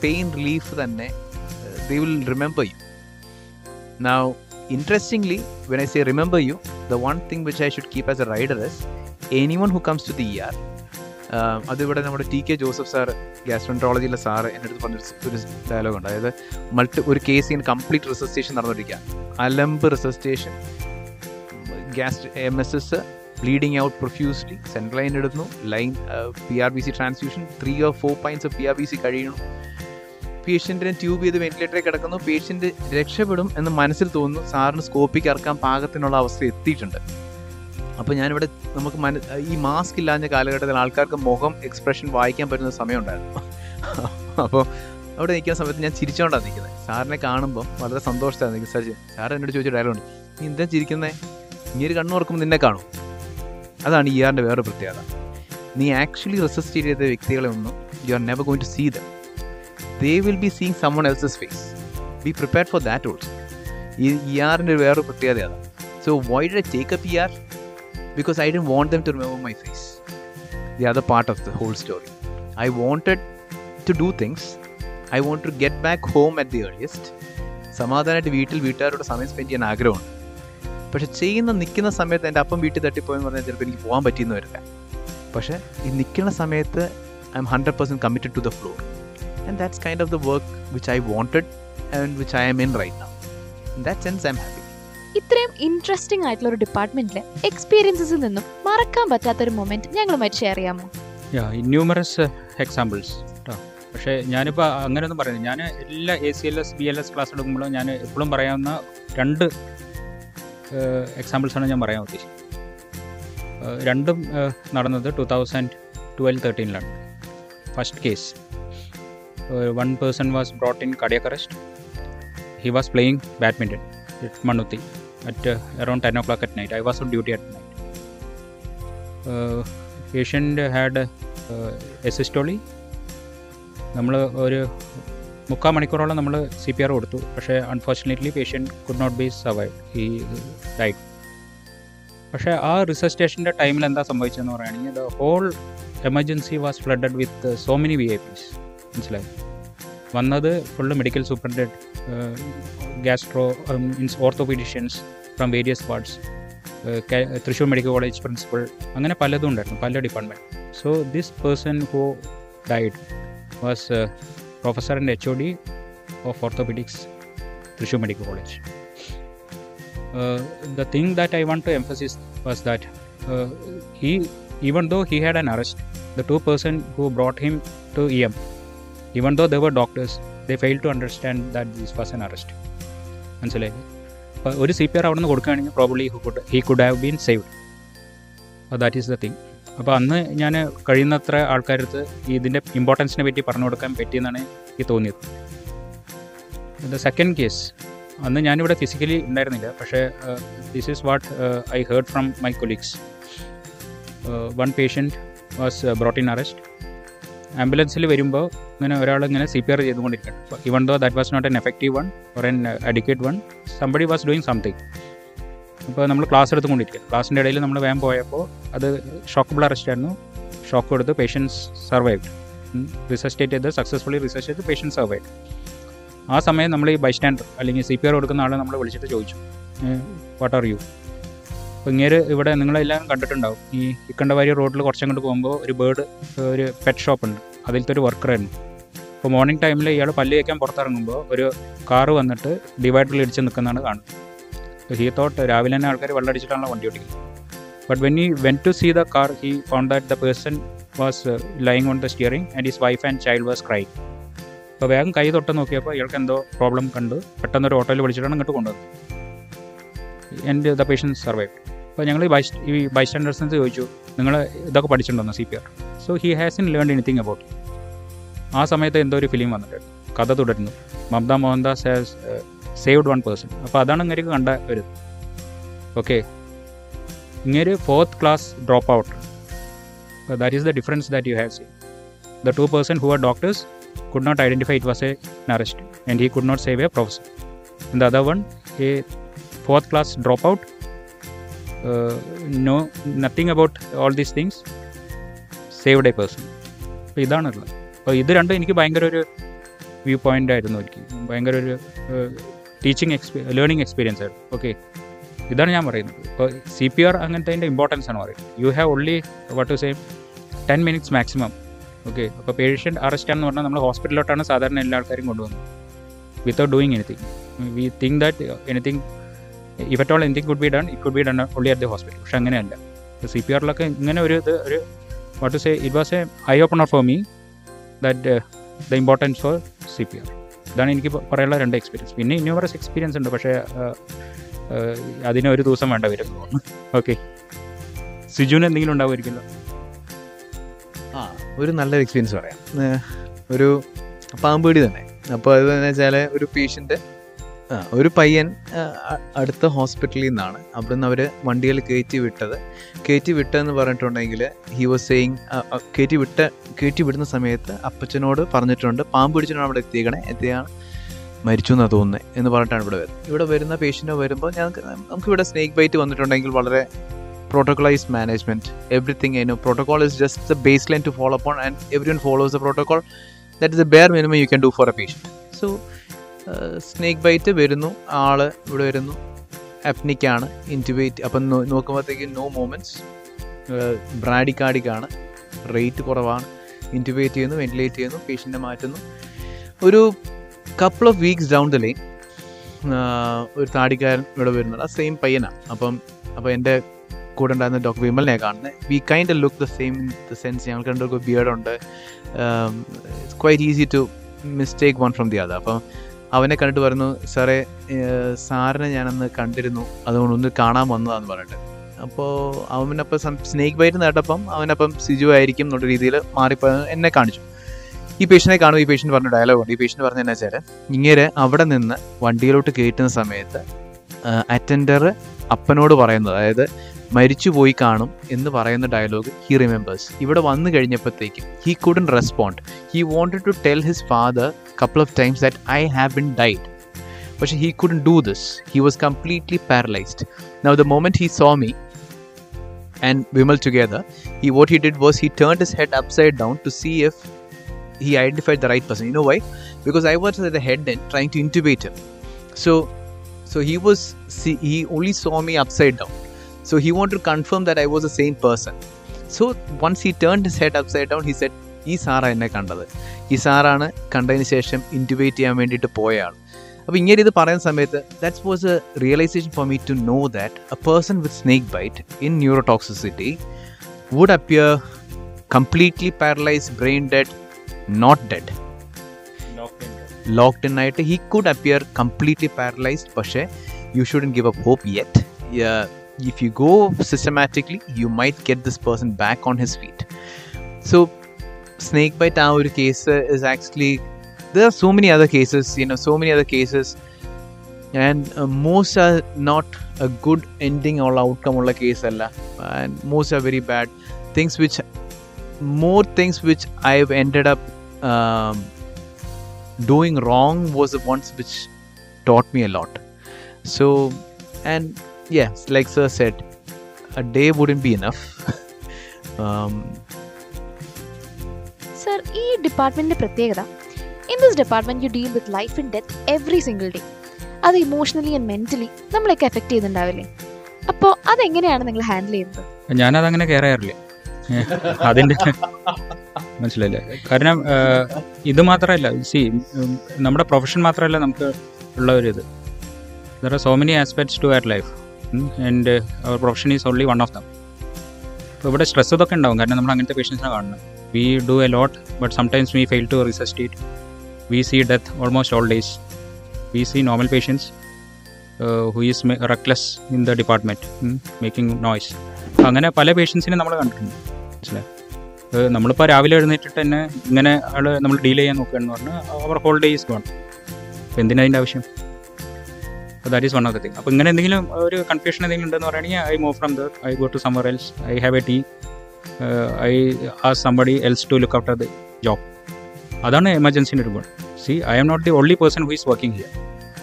പെയിൻ റിലീഫ് തന്നെ they will remember you now when I say remember you the one thing which I should keep as a rider is any one who comes to the R അതിവിടെ നമ്മുടെ T K Joseph sir ഗ്യാസ്ട്രോൻട്രോളജിയിലെ സാറ് എന്റെ അടുത്ത് പറഞ്ഞൊരു ഒരു dialogue ഉണ്ട്. അതായത് മൾട്ടി ഒരു കേസ് ഇങ്ങനെ കംപ്ലീറ്റ് റിസസ്റ്റേഷൻ നടന്നുകൊണ്ടിരിക്കുക അലമ്പ് resuscitation gas M S S bleeding out profusely central line ഇടുന്നു. Line P R B C transfusion three or four points of P R B C കഴിയണം. പേഷ്യന്റിനെ ട്യൂബ് ചെയ്ത് വെന്റിലേറ്ററിൽ കിടക്കുന്നു. പേഷ്യന്റ് രക്ഷപ്പെടും എന്ന് മനസ്സിൽ തോന്നുന്നു. സാറിന് സ്കോപ്പിക്ക് ഇറക്കാൻ പാകത്തിനുള്ള അവസ്ഥ എത്തിയിട്ടുണ്ട്. അപ്പോൾ ഞാനിവിടെ നമുക്ക് മന ഈ മാസ്ക് ഇല്ലാഞ്ഞ കാലഘട്ടത്തിൽ ആൾക്കാർക്ക് മുഖം എക്സ്പ്രഷൻ വായിക്കാൻ പറ്റുന്ന സമയമുണ്ടായിരുന്നു. അപ്പോൾ അവിടെ നിൽക്കുന്ന സമയത്ത് ഞാൻ ചിരിച്ചുകൊണ്ടാണ് നിൽക്കുന്നത് സാറിനെ കാണുമ്പോൾ വളരെ സന്തോഷത്താണ് നിൽക്കുന്നത് സാർ സാർ എന്നോട് ചോദിച്ച ഡയലോഗ് നീ എന്താ ചിരിക്കുന്നത് നീ ഒരു കണ്ണു ഓർക്കുമ്പോൾ നിന്നെ കാണും. അതാണ് ഇയാറിന്റെ ആറിന്റെ വേറെ പ്രത്യേകത. നീ ആക്ച്വലി റെസിസ്റ്റ് ചെയ്ത വ്യക്തികളെ ഒന്നും you are never going to see them they will be seeing someone else's face be prepared for that also ഈ ഇ ആറിന്റെ വേറൊരു പ്രത്യേകത അതാണ് so why a take up E R because I didn't want them to remember my face. The other part of the whole story. I wanted to do things. I want to get back home at the earliest. സമാധാനമായിട്ട് വീട്ടിൽ വീട്ടുകാരോട് സമയം spend ചെയ്യാൻ ആഗ്രഹമുണ്ട് പക്ഷെ ചെയ്യുന്ന നിൽക്കുന്ന സമയത്ത് എന്റെ അപ്പം വീട്ടിൽ തട്ടിപ്പോയെന്ന് പറഞ്ഞാൽ ചിലപ്പോൾ എനിക്ക് പോകാൻ പറ്റിയെന്ന് വരില്ല പക്ഷേ ഈ നിൽക്കുന്ന സമയത്ത് I'm hundred percent committed to the floor and that's kind of the work which I wanted and which I am in right now. In that sense, I'm happy. ഇത്രയും ഇൻട്രസ്റ്റിംഗ് ആയിട്ടുള്ള ഒരു ഡിപ്പാർട്ട്മെന്റിലെ എക്സ്പീരിയൻസസിൽ നിന്നും മറക്കാൻ പറ്റാത്ത ഒരു മൊമെന്റ് ഞങ്ങളുമായിട്ട് ഷെയർ ചെയ്യാമോ? ന്യൂമറസ് ഇന്യൂമറസ് എക്സാമ്പിൾസ് കേട്ടോ പക്ഷേ ഞാനിപ്പോൾ അങ്ങനെയൊന്നും പറയുന്നത് ഞാൻ എല്ലാ A C L S B L S class എടുക്കുമ്പോഴും ഞാൻ എപ്പോഴും പറയാവുന്ന രണ്ട് എക്സാമ്പിൾസാണ് ഞാൻ പറയാൻ ഉദ്ദേശിക്കുന്നത്. ഏഹ് രണ്ടും നടന്നത് two thousand twelve തേർട്ടീനിലാണ് first case one person was brought in cardiac arrest he was playing badminton at Manuti at uh, around 10 o'clock at night. I was on duty at night. Uh, patient had uh, asystole നമ്മൾ ഒരു മുക്കാൽ മണിക്കൂറോളം നമ്മൾ C P R കൊടുത്തു. പക്ഷേ unfortunately patient could not be survive ഈ died പക്ഷേ ആ റിസസ്റ്റേഷന്റെ ടൈമിൽ എന്താ സംഭവിച്ചതെന്ന് പറയുകയാണെങ്കിൽ the whole emergency was flooded with so many V I Ps മനസ്സിലായി. വന്നത് full medical superintendent gastro means orthopaedicians from various parts Thrissur medical college principal അങ്ങനെ പലതും ഉണ്ടായിരുന്നു പല department so this person who died was professor and H O D of orthopaedics Thrissur medical college the thing that I want to emphasize was that uh, he, even though he had an arrest, the two person who brought him to EM, even though the were doctors, they failed to understand that this an arrest. മനസ്സിലായി? അപ്പോൾ ഒരു C P R അവിടെ നിന്ന് കൊടുക്കുകയാണെങ്കിൽ probably who could he could have been saved അപ്പോൾ that is the thing അപ്പോൾ അന്ന് ഞാൻ കഴിയുന്നത്ര ആൾക്കാരടുത്ത് ഇതിന്റെ ഇമ്പോർട്ടൻസിനെ പറ്റി പറഞ്ഞു കൊടുക്കാൻ പറ്റിയെന്നാണ് എനിക്ക് തോന്നിയത്. ദ സെക്കൻഡ് കേസ് അന്ന് ഞാനിവിടെ ഫിസിക്കലി ഉണ്ടായിരുന്നില്ല. പക്ഷേ this is what I heard from my colleagues one patient was brought arrest ആംബുലൻസിൽ വരുമ്പോൾ ഇങ്ങനെ ഒരാൾ ഇങ്ങനെ സി പി ആർ ചെയ്തുകൊണ്ടിരിക്കണം even though that was not an effective one or an adequate one somebody was doing something അപ്പോൾ നമ്മൾ class എടുത്തുകൊണ്ടിരിക്കുക. ക്ലാസ്സിന്റെ ഇടയിൽ നമ്മൾ വേഗം പോയപ്പോൾ അത് ഷോക്കബിൾ അറസ്റ്റ് ആയിരുന്നു. ഷോക്ക് കൊടുത്ത് പേഷ്യൻസ് സർവൈവ്ഡ് റിസർച്ചേറ്റ് ചെയ്ത് സക്സസ്ഫുള്ളി റിസർച്ച് ചെയ്ത് പേഷ്യൻസ് സർവൈവ്ഡ് ആ സമയം നമ്മൾ ഈ ബൈസ്റ്റാൻഡർ അല്ലെങ്കിൽ സി പി ആർ കൊടുക്കുന്ന ആളെ നമ്മൾ വിളിച്ചിട്ട് ചോദിച്ചു. വാട്ട് ആർ യു അപ്പോൾ ഇങ്ങേര് ഇവിടെ നിങ്ങളെല്ലാം കണ്ടിട്ടുണ്ടാവും. ഈ ഇക്കണ്ടവാരി റോഡിൽ കുറച്ചങ്ങോട്ട് പോകുമ്പോൾ ഒരു ബേർഡ് ഒരു പെറ്റ് ഷോപ്പ് ഉണ്ട്. അതിലത്തെ ഒരു വർക്കറായിരുന്നു അപ്പോൾ മോർണിംഗ് ടൈമിൽ ഇയാൾ പല്ല് വയ്ക്കാൻ പുറത്തിറങ്ങുമ്പോൾ ഒരു കാറ് വന്നിട്ട് ഡിവൈഡറിൽ ഇടിച്ച് നിൽക്കുന്നതാണ് കാണുന്നത്. ഹീ തോട്ട് രാവിലെ തന്നെ ആൾക്കാർ വെള്ളം അടിച്ചിട്ടാണല്ലോ വണ്ടി ഓടിക്കുന്നത്. But when he went to see the car he found that the person was lying on the steering and his wife and child was cry അപ്പോൾ വേഗം കൈ തൊട്ട് നോക്കിയപ്പോൾ ഇയാൾക്ക് എന്തോ പ്രോബ്ലം കണ്ട്. പെട്ടെന്ന് ഒരു ഓട്ടോയിൽ വിളിച്ചിട്ടാണ് ഇങ്ങോട്ട് കൊണ്ടുവന്നത്. ആൻഡ് ദ പേഷ്യൻസ് സർവൈവ് അപ്പോൾ ഞങ്ങൾ ഈ ബൈ ഈ ബൈസ്റ്റാൻഡേഴ്സിന് ചോദിച്ചു നിങ്ങൾ ഇതൊക്കെ പഠിച്ചിട്ടുണ്ടോ C P R so he has in learn anything about ആ സമയത്ത് എന്തോ ഒരു ഫിലിം വന്നിട്ട് കഥ തുടരുന്നു. Mamta Mohandas has saved one person അപ്പോൾ അതാണ് ഇങ്ങനെ കണ്ട ഒരു ഓക്കെ ഇങ്ങനെ fourth class drop out that is the difference that you have seen the two person who are doctors could not identify it was a arrest and he could not save a professor. And the other one, fourth class dropout, uh, no nothing about all these things, saved a person അപ്പോൾ ഇതാണുള്ളത്. അപ്പോൾ ഇത് രണ്ടും എനിക്ക് ഭയങ്കര ഒരു view point ആയിരുന്നു എനിക്ക്. ഭയങ്കര ഒരു ടീച്ചിങ് എക്സ്പീ ലേണിംഗ് എക്സ്പീരിയൻസ് ആയിരുന്നു. ഓക്കെ ഇതാണ് ഞാൻ പറയുന്നത്. ഇപ്പോൾ സി പി ആർ അങ്ങനത്തെ അതിന്റെ ഇമ്പോർട്ടൻസ് ആണ് പറയുന്നത്. You have only what to same ten minutes maximum okay അപ്പോൾ പേഷ്യന്റ് അറസ്റ്റ് ആണെന്ന് പറഞ്ഞാൽ നമ്മൾ ഹോസ്പിറ്റലിലോട്ടാണ് സാധാരണ എല്ലാ ആൾക്കാരും കൊണ്ടുവന്നത്. Without doing anything we think that anything all anything could be done it could be done only at the hospital പക്ഷെ അങ്ങനെയല്ല. സി പി ആറിലൊക്കെ ഇങ്ങനെ ഒരു ഇത് ഒരു what to say it was a eye opener for me that the importance for C P R ഇതാണ് എനിക്ക് പറയാനുള്ള രണ്ട് എക്സ്പീരിയൻസ് പിന്നെ ഇന്നോവറസ് എക്സ്പീരിയൻസ് ഉണ്ട്. പക്ഷേ അതിനൊരു ആ, അതിന് ഒരു ദിവസം വേണ്ട വരും. ഓക്കെ സിജുവിന് എന്തെങ്കിലും ഉണ്ടാവുമായിരിക്കുമല്ലോ? ആ ഒരു നല്ലൊരു എക്സ്പീരിയൻസ് പറയാം. ഒരു പാമ്പേടി തന്നെ. അപ്പോൾ അത് എന്ന് വെച്ചാൽ ഒരു പേഷ്യന്റ് ഒരു പയ്യൻ അടുത്ത ഹോസ്പിറ്റലിൽ നിന്നാണ്. അവിടുന്ന് അവർ വണ്ടിയിൽ കയറ്റി വിട്ടത്. കയറ്റി വിട്ടതെന്ന് പറഞ്ഞിട്ടുണ്ടെങ്കിൽ ഹി വാസ് സെയിങ് കയറ്റി വിട്ട കയറ്റി വിടുന്ന സമയത്ത് അപ്പച്ചനോട് പറഞ്ഞിട്ടുണ്ട് പാമ്പ് പിടിച്ചിട്ടാണ് അവിടെ എത്തിയേക്കണേ എത്തിയാണ് മരിച്ചു എന്നാണ് തോന്നുന്നത് എന്ന് പറഞ്ഞിട്ടാണ് ഇവിടെ വരുന്നത്. ഇവിടെ വരുന്ന പേഷ്യന്റ് വരുമ്പോൾ ഞങ്ങൾക്ക് നമുക്ക് ഇവിടെ സ്നേക്ക് ബൈറ്റ് വന്നിട്ടുണ്ടെങ്കിൽ വളരെ protocolise management everything I know you is just the base line to follow follow and every one follows the protocol that is the bare minimum you can do for a patient. So snake bite വരുന്നു. ആൾ ഇവിടെ വരുന്നു. അപ്നിക്കാണ്. ഇന്റുബേറ്റ് അപ്പം നോക്കുമ്പോഴത്തേക്കും no moments ബ്രാഡിക്കാഡിക്കാണ് rate കുറവാണ്. ഇന്റുബേറ്റ് ചെയ്യുന്നു ventilate ചെയ്യുന്നു പേഷ്യന്റിനെ മാറ്റുന്നു. ഒരു couple of weeks down the line ഒരു താടിക്കാരൻ ഇവിടെ വരുന്നുണ്ട്. ആ സെയിം പയ്യനാണ് അപ്പം അപ്പോൾ എന്റെ കൂടെ ഉണ്ടായിരുന്ന ഡോക്ടർ വിമലിനെ കാണുന്നത്. We kind look the same in the sense ഞങ്ങൾക്ക് രണ്ടുപേർക്ക് ബിയർഡ് ഉണ്ട്. It's quite easy to mistake one from the other അപ്പം അവനെ കണ്ടിട്ട് പറയുന്നു സാറേ സാറിനെ ഞാനന്ന് കണ്ടിരുന്നു. അതുകൊണ്ട് ഒന്ന് കാണാൻ വന്നതാന്ന് പറഞ്ഞിട്ട്. അപ്പോൾ അവനപ്പം സ്നേക്ക് ബൈറ്റ് നേട്ടപ്പം അവനപ്പം സിജു ആയിരിക്കും എന്നുള്ള രീതിയിൽ മാറിപ്പോ എന്നെ കാണിച്ചു. ഈ പേഷ്യനെ കാണും ഈ പേഷ്യന്റ് പറഞ്ഞ ഡയലോഗ് ഉണ്ട്. ഈ പേഷ്യന്റ് പറഞ്ഞ എന്നാ വെച്ചാൽ ഇങ്ങനെ അവിടെ നിന്ന് വണ്ടിയിലോട്ട് കയറ്റുന്ന സമയത്ത് അറ്റൻഡർ അപ്പനോട് പറയുന്നത് അതായത് മരിച്ചു പോയി കാണും എന്ന് പറയുന്ന ഡയലോഗ് ഹി റിമെമ്പേഴ്സ് ഇവിടെ വന്നു കഴിഞ്ഞപ്പോഴത്തേക്കും he couldn't respond he wanted to tell his father couple of times that I have been died പക്ഷെ he couldn't do this he was completely paralysed now the moment he saw me and Vimal together, he what he did was he turned his head upside down to see if he identified the right person. You know why? Because I was at the head end trying to intubate him. So, so he was see, he only saw me upside down. So he wanted to confirm that I was the same person. So once he turned his head upside down, he said, ഈ സാറാ എന്നെ കണ്ടത്. ഈ സാറാണ് കണ്ടതിന് ശേഷം ഇന്റുബേറ്റ് ചെയ്യാൻ വേണ്ടിയിട്ട് പോയ ആൾ. അപ്പോൾ ഇങ്ങനെ ഇത് പറയുന്ന സമയത്ത് that's was a realisation for me to know that a person with snake bite in neurotoxicity would appear completely paralyse brain dead not dead locked in ആയിട്ട് he could appear completely paralysed പക്ഷേ you shouldn't give up hope yet if you go systematically, you might get this person back on his feet. So, snake bite our case is actually there are so many other cases, you know, so many other cases, and uh, most are not a good ending or outcome or case, and most are very bad things which more things which I've ended up um, doing wrong was the ones which taught me a lot. So, and yes like sir said a day wouldn't be enough. Um, sir ഈ ഡിപ്പാർട്ട്മെന്റിന്റെ പ്രത്യേകത in this department you deal with life and death every single day അത് emotionally and mentally നമ്മളെയൊക്കെ effect ചെയ്യുന്നുണ്ടാവില്ലേ? അപ്പോൾ അതെങ്ങനെയാണ് നിങ്ങൾ handle ചെയ്യുന്നത്? ഞാനതങ്ങനെ കെയർ ചെയ്യാറില്ല. അതിന്റെ മനസ്സിലായില്ലേ? കാരണം ഇത് മാത്രമല്ല സി നമ്മുടെ പ്രൊഫഷൻ മാത്രമല്ല നമുക്ക് ഉള്ള ഒരു ഇത്. There are so many aspects to our life and our profession is only one of them അപ്പോൾ ഇവിടെ സ്ട്രെസ് ഇതൊക്കെ ഉണ്ടാവും. കാരണം നമ്മൾ അങ്ങനത്തെ പേഷ്യൻസിനെ കാണുന്നത്. We do a lot but sometimes we fail to resus it we see death almost all days we see normal patients who is restless in the department making noise അങ്ങനെ പല പേഷ്യൻസിനെ നമ്മൾ കണ്ടിട്ടുണ്ട്. മനസ്സിലായി? നമ്മളിപ്പോൾ രാവിലെ എഴുന്നേറ്റിട്ട് തന്നെ ഇങ്ങനെ ആൾ നമ്മൾ ഡീൽ ചെയ്യാൻ നോക്കുകയാണെന്ന് പറഞ്ഞാൽ അവർ ഹോൾ ഡേ ഈസ് ഗോൺ അപ്പോൾ എന്തിനാ അതിന്റെ ആവശ്യം that is one of the thing അപ്പോൾ ഇങ്ങനെ എന്തെങ്കിലും ഒരു കൺഫ്യൂഷൻ എന്തെങ്കിലും ഉണ്ടെന്ന് പറയുകയാണെങ്കിൽ I move from there I go to somewhere else I have a team I ah somebody else to look after the job അതാണ് എമർജൻസിന്റെ ഒരു ഗുണം see I am not the only person who is working here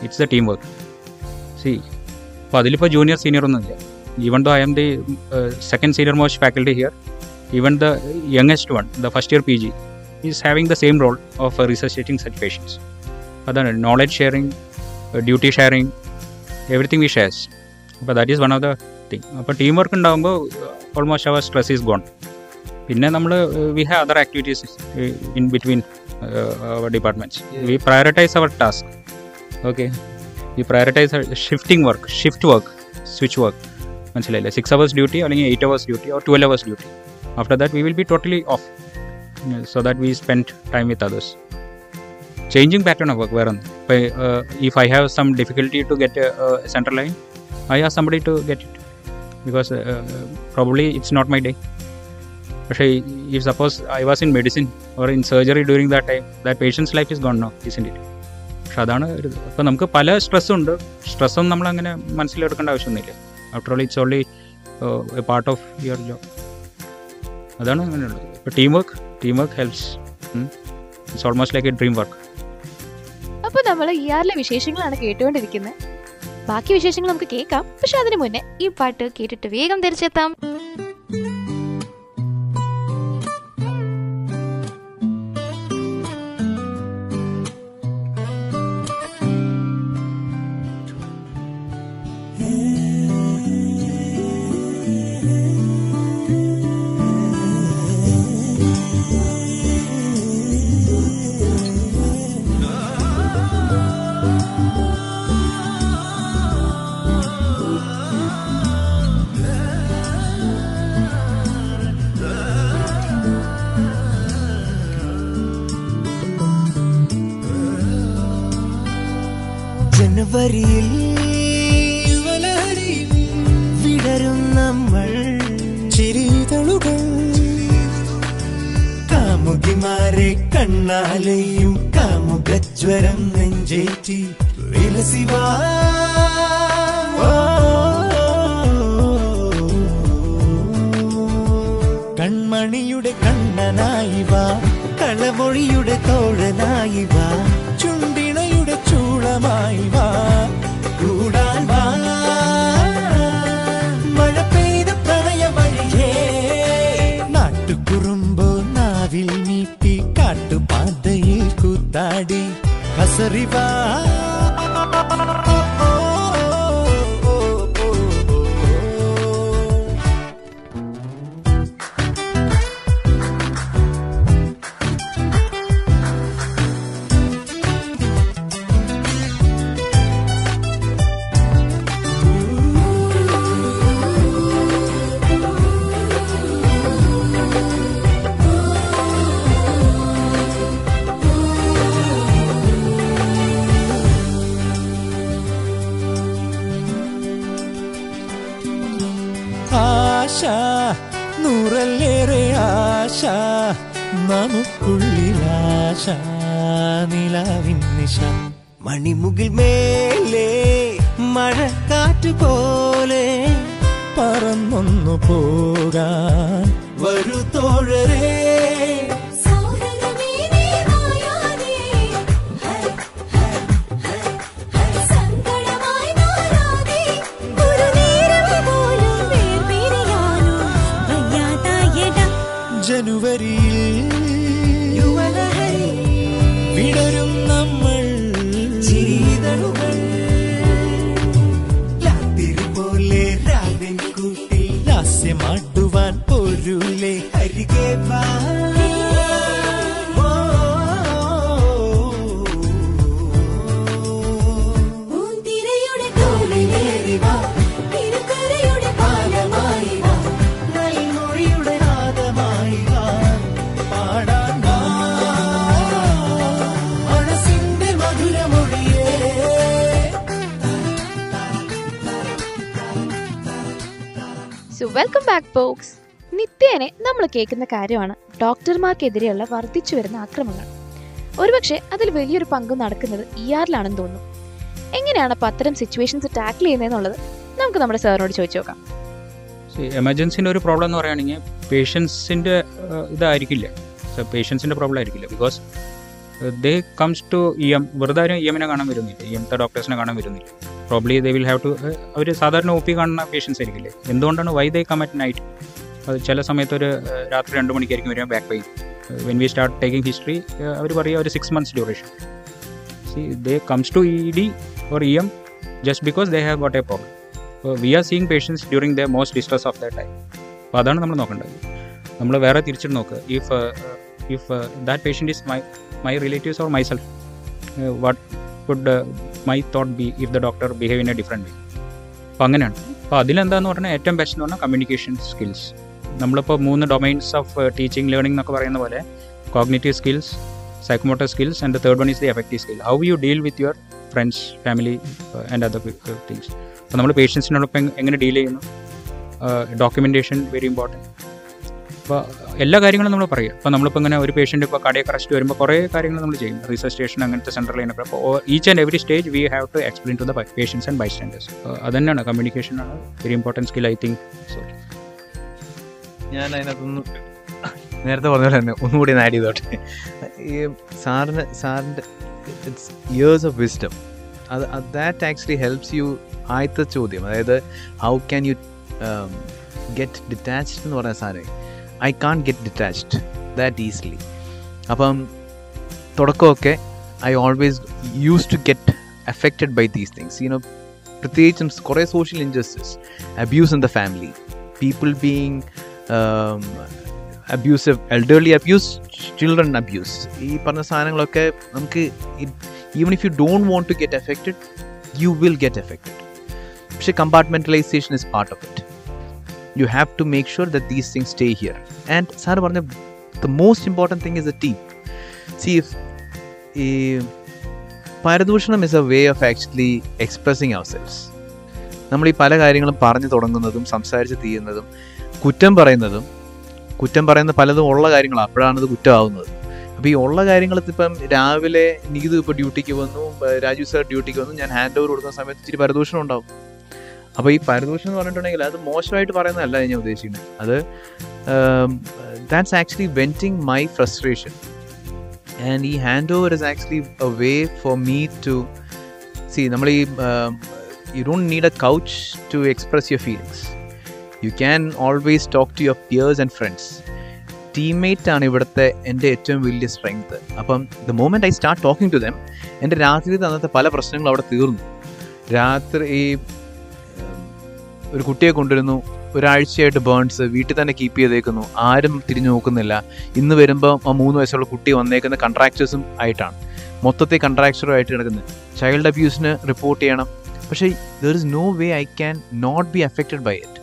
it's the team work see അപ്പോൾ അതിലിപ്പോൾ junior senior ഒന്നും ഇല്ല even though I am the second senior most faculty here even the youngest one the first year P G is having the same role of resuscitating such patients അതാണ് knowledge sharing duty sharing everything we shares അപ്പോൾ that is one of the thing അപ്പോൾ team work ഉണ്ടാകുമ്പോൾ almost our stress is gone പിന്നെ നമ്മൾ we have other activities in between our departments we prioritise our task okay we prioritise shifting work shift work switch work മനസ്സിലായില്ലേ? Six hours duty അല്ലെങ്കിൽ eight hours duty or twelve hours duty after that we will be totally off so that we spend time with others changing pattern of work വേറെ ഒന്ന്. ഇപ്പം if I have some difficulty to get central line I have somebody to get it because probably it's not my day പക്ഷേ if suppose I was in medicine or in surgery during that time that patients life is gone no is in it പക്ഷെ അതാണ് ഒരു അപ്പോൾ നമുക്ക് പല സ്ട്രെസ്സും ഉണ്ട്. സ്ട്രെസ്സൊന്നും നമ്മളങ്ങനെ മനസ്സിലെടുക്കേണ്ട ആവശ്യമൊന്നുമില്ല. After all it's only a part of your job അതാണ് അങ്ങനെയുള്ളത്. ഇപ്പോൾ team work team work helps it's almost like a dream work അപ്പൊ നമ്മൾ ഇ ആറിലെ വിശേഷങ്ങളാണ് കേട്ടുകൊണ്ടിരിക്കുന്നത് ബാക്കി വിശേഷങ്ങൾ നമുക്ക് കേൾക്കാം. പക്ഷെ അതിനു മുന്നേ ഈ പാട്ട് കേട്ടിട്ട് വേഗം തിരിച്ചെത്താം. ആശ നൂറല്ലേറെ ആശ നമുക്കുള്ളിലാശ നിലാവിൻ നിശ. മണിമുകിൽ മേലെ മഴക്കാറ്റ് പോലെ പറന്നൊന്നു പോകാൻ. വരുത്തോഴരേ തോഴരേ വെൽക്കം ബാക്ക് ബോക്സ് നിത്യേനെ നമ്മൾ കേൾക്കുന്ന കാര്യമാണ്. ഡോക്ടർമാർക്കെതിരെയുള്ള വർദ്ധിച്ചു വരുന്ന ആക്രമങ്ങൾ ഒരുപക്ഷെ അതിൽ വലിയൊരു പങ്ക് നടക്കുന്നത് ഇ ആറിലാണെന്ന് തോന്നുന്നു. എങ്ങനെയാണ് അപ്പോൾ അത്തരം സിറ്റുവേഷൻസ് ടാക്കിൾ ചെയ്യുന്നതെന്നുള്ളത് നമുക്ക് നമ്മുടെ സാറിനോട് ചോദിച്ചു നോക്കാം. എമർജൻസിന്റെ ഒരു പ്രോബ്ലം എന്ന് പറയുകയാണെങ്കിൽ പേഷ്യൻസിന്റെ ഇതായിരിക്കില്ല. പേഷ്യൻസിന്റെ പ്രോബ്ലം ആയിരിക്കില്ല. Because they comes to E M വെറുതെ ആരും ഇ എമ്മിനെ കാണാൻ വരുന്നില്ല. ഇ എംത്തെ ഡോക്ടേഴ്സിനെ കാണാൻ വരുന്നില്ല. Probably they will have to അവർ സാധാരണ ഒ പി കാണുന്ന പേഷ്യൻസ് ആയിരിക്കില്ലേ? എന്തുകൊണ്ടാണ് why they come at night അത് ചില സമയത്ത് ഒരു ഏഹ്, രാത്രി രണ്ട് മണിക്കായിരിക്കും വരിക back pain when we start taking history അവർ പറയുക ഒരു six months duration see they comes to E D or E M just because they have got a problem we are seeing patients during the most distress of the time അപ്പോൾ അതാണ് നമ്മൾ നോക്കേണ്ടത്. നമ്മൾ വേറെ തിരിച്ചിട്ട് നോക്കുക if if that patient is my my relatives or myself what would my thought be if the doctor behave in a different way അപ്പോൾ അങ്ങനെയാണ്. അപ്പോൾ അതിലെന്താന്ന് പറഞ്ഞാൽ ഏറ്റവും ബെസ്റ്റ് എന്ന് പറഞ്ഞാൽ കമ്മ്യൂണിക്കേഷൻ സ്കിൽസ് നമ്മളിപ്പോൾ മൂന്ന് ഡൊമൈൻസ് ഓഫ് ടീച്ചിങ് ലേണിംഗ് എന്നൊക്കെ പറയുന്ന പോലെ cognitive skills psychomotor skills and third one is the affective skill how you deal with your friends family and other things അപ്പോൾ നമ്മൾ പേഷ്യൻസിനോടൊപ്പം എങ്ങനെ ഡീൽ ചെയ്യുന്നു? ഡോക്യുമെന്റേഷൻ വെരി ഇമ്പോർട്ടന്റ് അപ്പോൾ എല്ലാ കാര്യങ്ങളും നമ്മൾ പറയും. ഇപ്പോൾ നമ്മളിപ്പോൾ ഇങ്ങനെ ഒരു പേഷ്യന്റ് ഇപ്പോൾ കടയൊക്കെ അറസ്റ്റ് വരുമ്പോൾ കുറേ കാര്യങ്ങൾ നമ്മൾ ചെയ്യും. റിസർച്ച് സ്റ്റേഷൻ അങ്ങനത്തെ സെൻട്രൽ ലൈനൊക്കെ അപ്പോൾ each and every stage we have to explain to the patients and bystanders communication ആണ്. Very important skill I think sorry ഞാൻ അതിനകത്തൊന്ന് നേരത്തെ പറഞ്ഞ പോലെ തന്നെ ഒന്നുകൂടി ഒന്ന് ആഡ് ചെയ്തോട്ടെ. ഈ സാറിന് സാറിന്റെ ഇറ്റ്സ് ഇയേഴ്സ് ഓഫ് വിസ്ഡം അത് ദാറ്റ് ആക്ച്വലി ഹെൽപ്സ് യു ആദ്യത്തെ ചോദ്യം. അതായത് how can you get detached എന്ന് പറഞ്ഞ സാധനം. I can't get detached that easily അപ്പം തുടക്കമൊക്കെ I always use to get affected by these things you know പ്രത്യേകിച്ചും കുറേ social injustice abuse in the family people being abusive elderly abuse children abuse ഈ പറഞ്ഞ സാധനങ്ങളൊക്കെ നമുക്ക് even if you don't want to get affected you will get affected പക്ഷെ compartmentalisation is part of it you have to make sure that these things stay here and sir പറഞ്ഞ the most important thing is a team see if ഈ പരദൂഷണം is a way of actually expressing ourselves നമ്മൾ ഈ പല കാര്യങ്ങളും പറഞ്ഞു തുടങ്ങുന്നതും സംസാരിച്ച് തീരുന്നതും കുറ്റം പറയുന്നതും കുറ്റം പറയുന്ന പലതും ഉള്ള കാര്യങ്ങളാണ് അപ്പോഴാണ് ഇത് കുറ്റമാവുന്നത്. അപ്പോൾ ഈ ഉള്ള കാര്യങ്ങൾ ഇപ്പം രാവിലെ നീതു ഇപ്പോൾ ഡ്യൂട്ടിക്ക് വന്നു രാജീവ് രാജു സാർ ഡ്യൂട്ടിക്ക് വന്നു ഞാൻ ഹാൻഡ് ഓവർ കൊടുക്കുന്ന സമയത്ത് ഇച്ചിരി പരദൂഷണം ഉണ്ടാവും. അപ്പോൾ ഈ പരദൂഷം എന്ന് പറഞ്ഞിട്ടുണ്ടെങ്കിൽ അത് മോശമായിട്ട് പറയുന്നതല്ല ഞാൻ ഉദ്ദേശിക്കുന്നത് അത് that's actually venting my frustration and ഈ hand over is actually a way for me to see നമ്മൾ ഈ you don't need a couch to express your feelings you can always talk to your peers and friends teammate ആണ് ഇവിടുത്തെ എന്റെ ഏറ്റവും വലിയ strength അപ്പം the moment I start talking to them എന്റെ രാത്രി തന്നത്തെ പല പ്രശ്നങ്ങളും അവിടെ തീർന്നു. രാത്രി ഈ ഒരു കുട്ടിയെ കൊണ്ടുവരുന്നു ഒരാഴ്ചയായിട്ട് ബേൺസ് വീട്ടിൽ തന്നെ കീപ്പ് ചെയ്തേക്കുന്നു ആരും തിരിഞ്ഞു നോക്കുന്നില്ല. ഇന്ന് വരുമ്പോൾ ആ മൂന്ന് വയസ്സുള്ള കുട്ടി വന്നേക്കുന്ന കൺട്രാക്ചേഴ്സും ആയിട്ടാണ്. മൊത്തത്തിൽ കൺട്രാക്ചറും ആയിട്ട് കിടക്കുന്നത് ചൈൽഡ് അബ്യൂസിന് റിപ്പോർട്ട് ചെയ്യണം. പക്ഷേ there is no way I can not be affected by it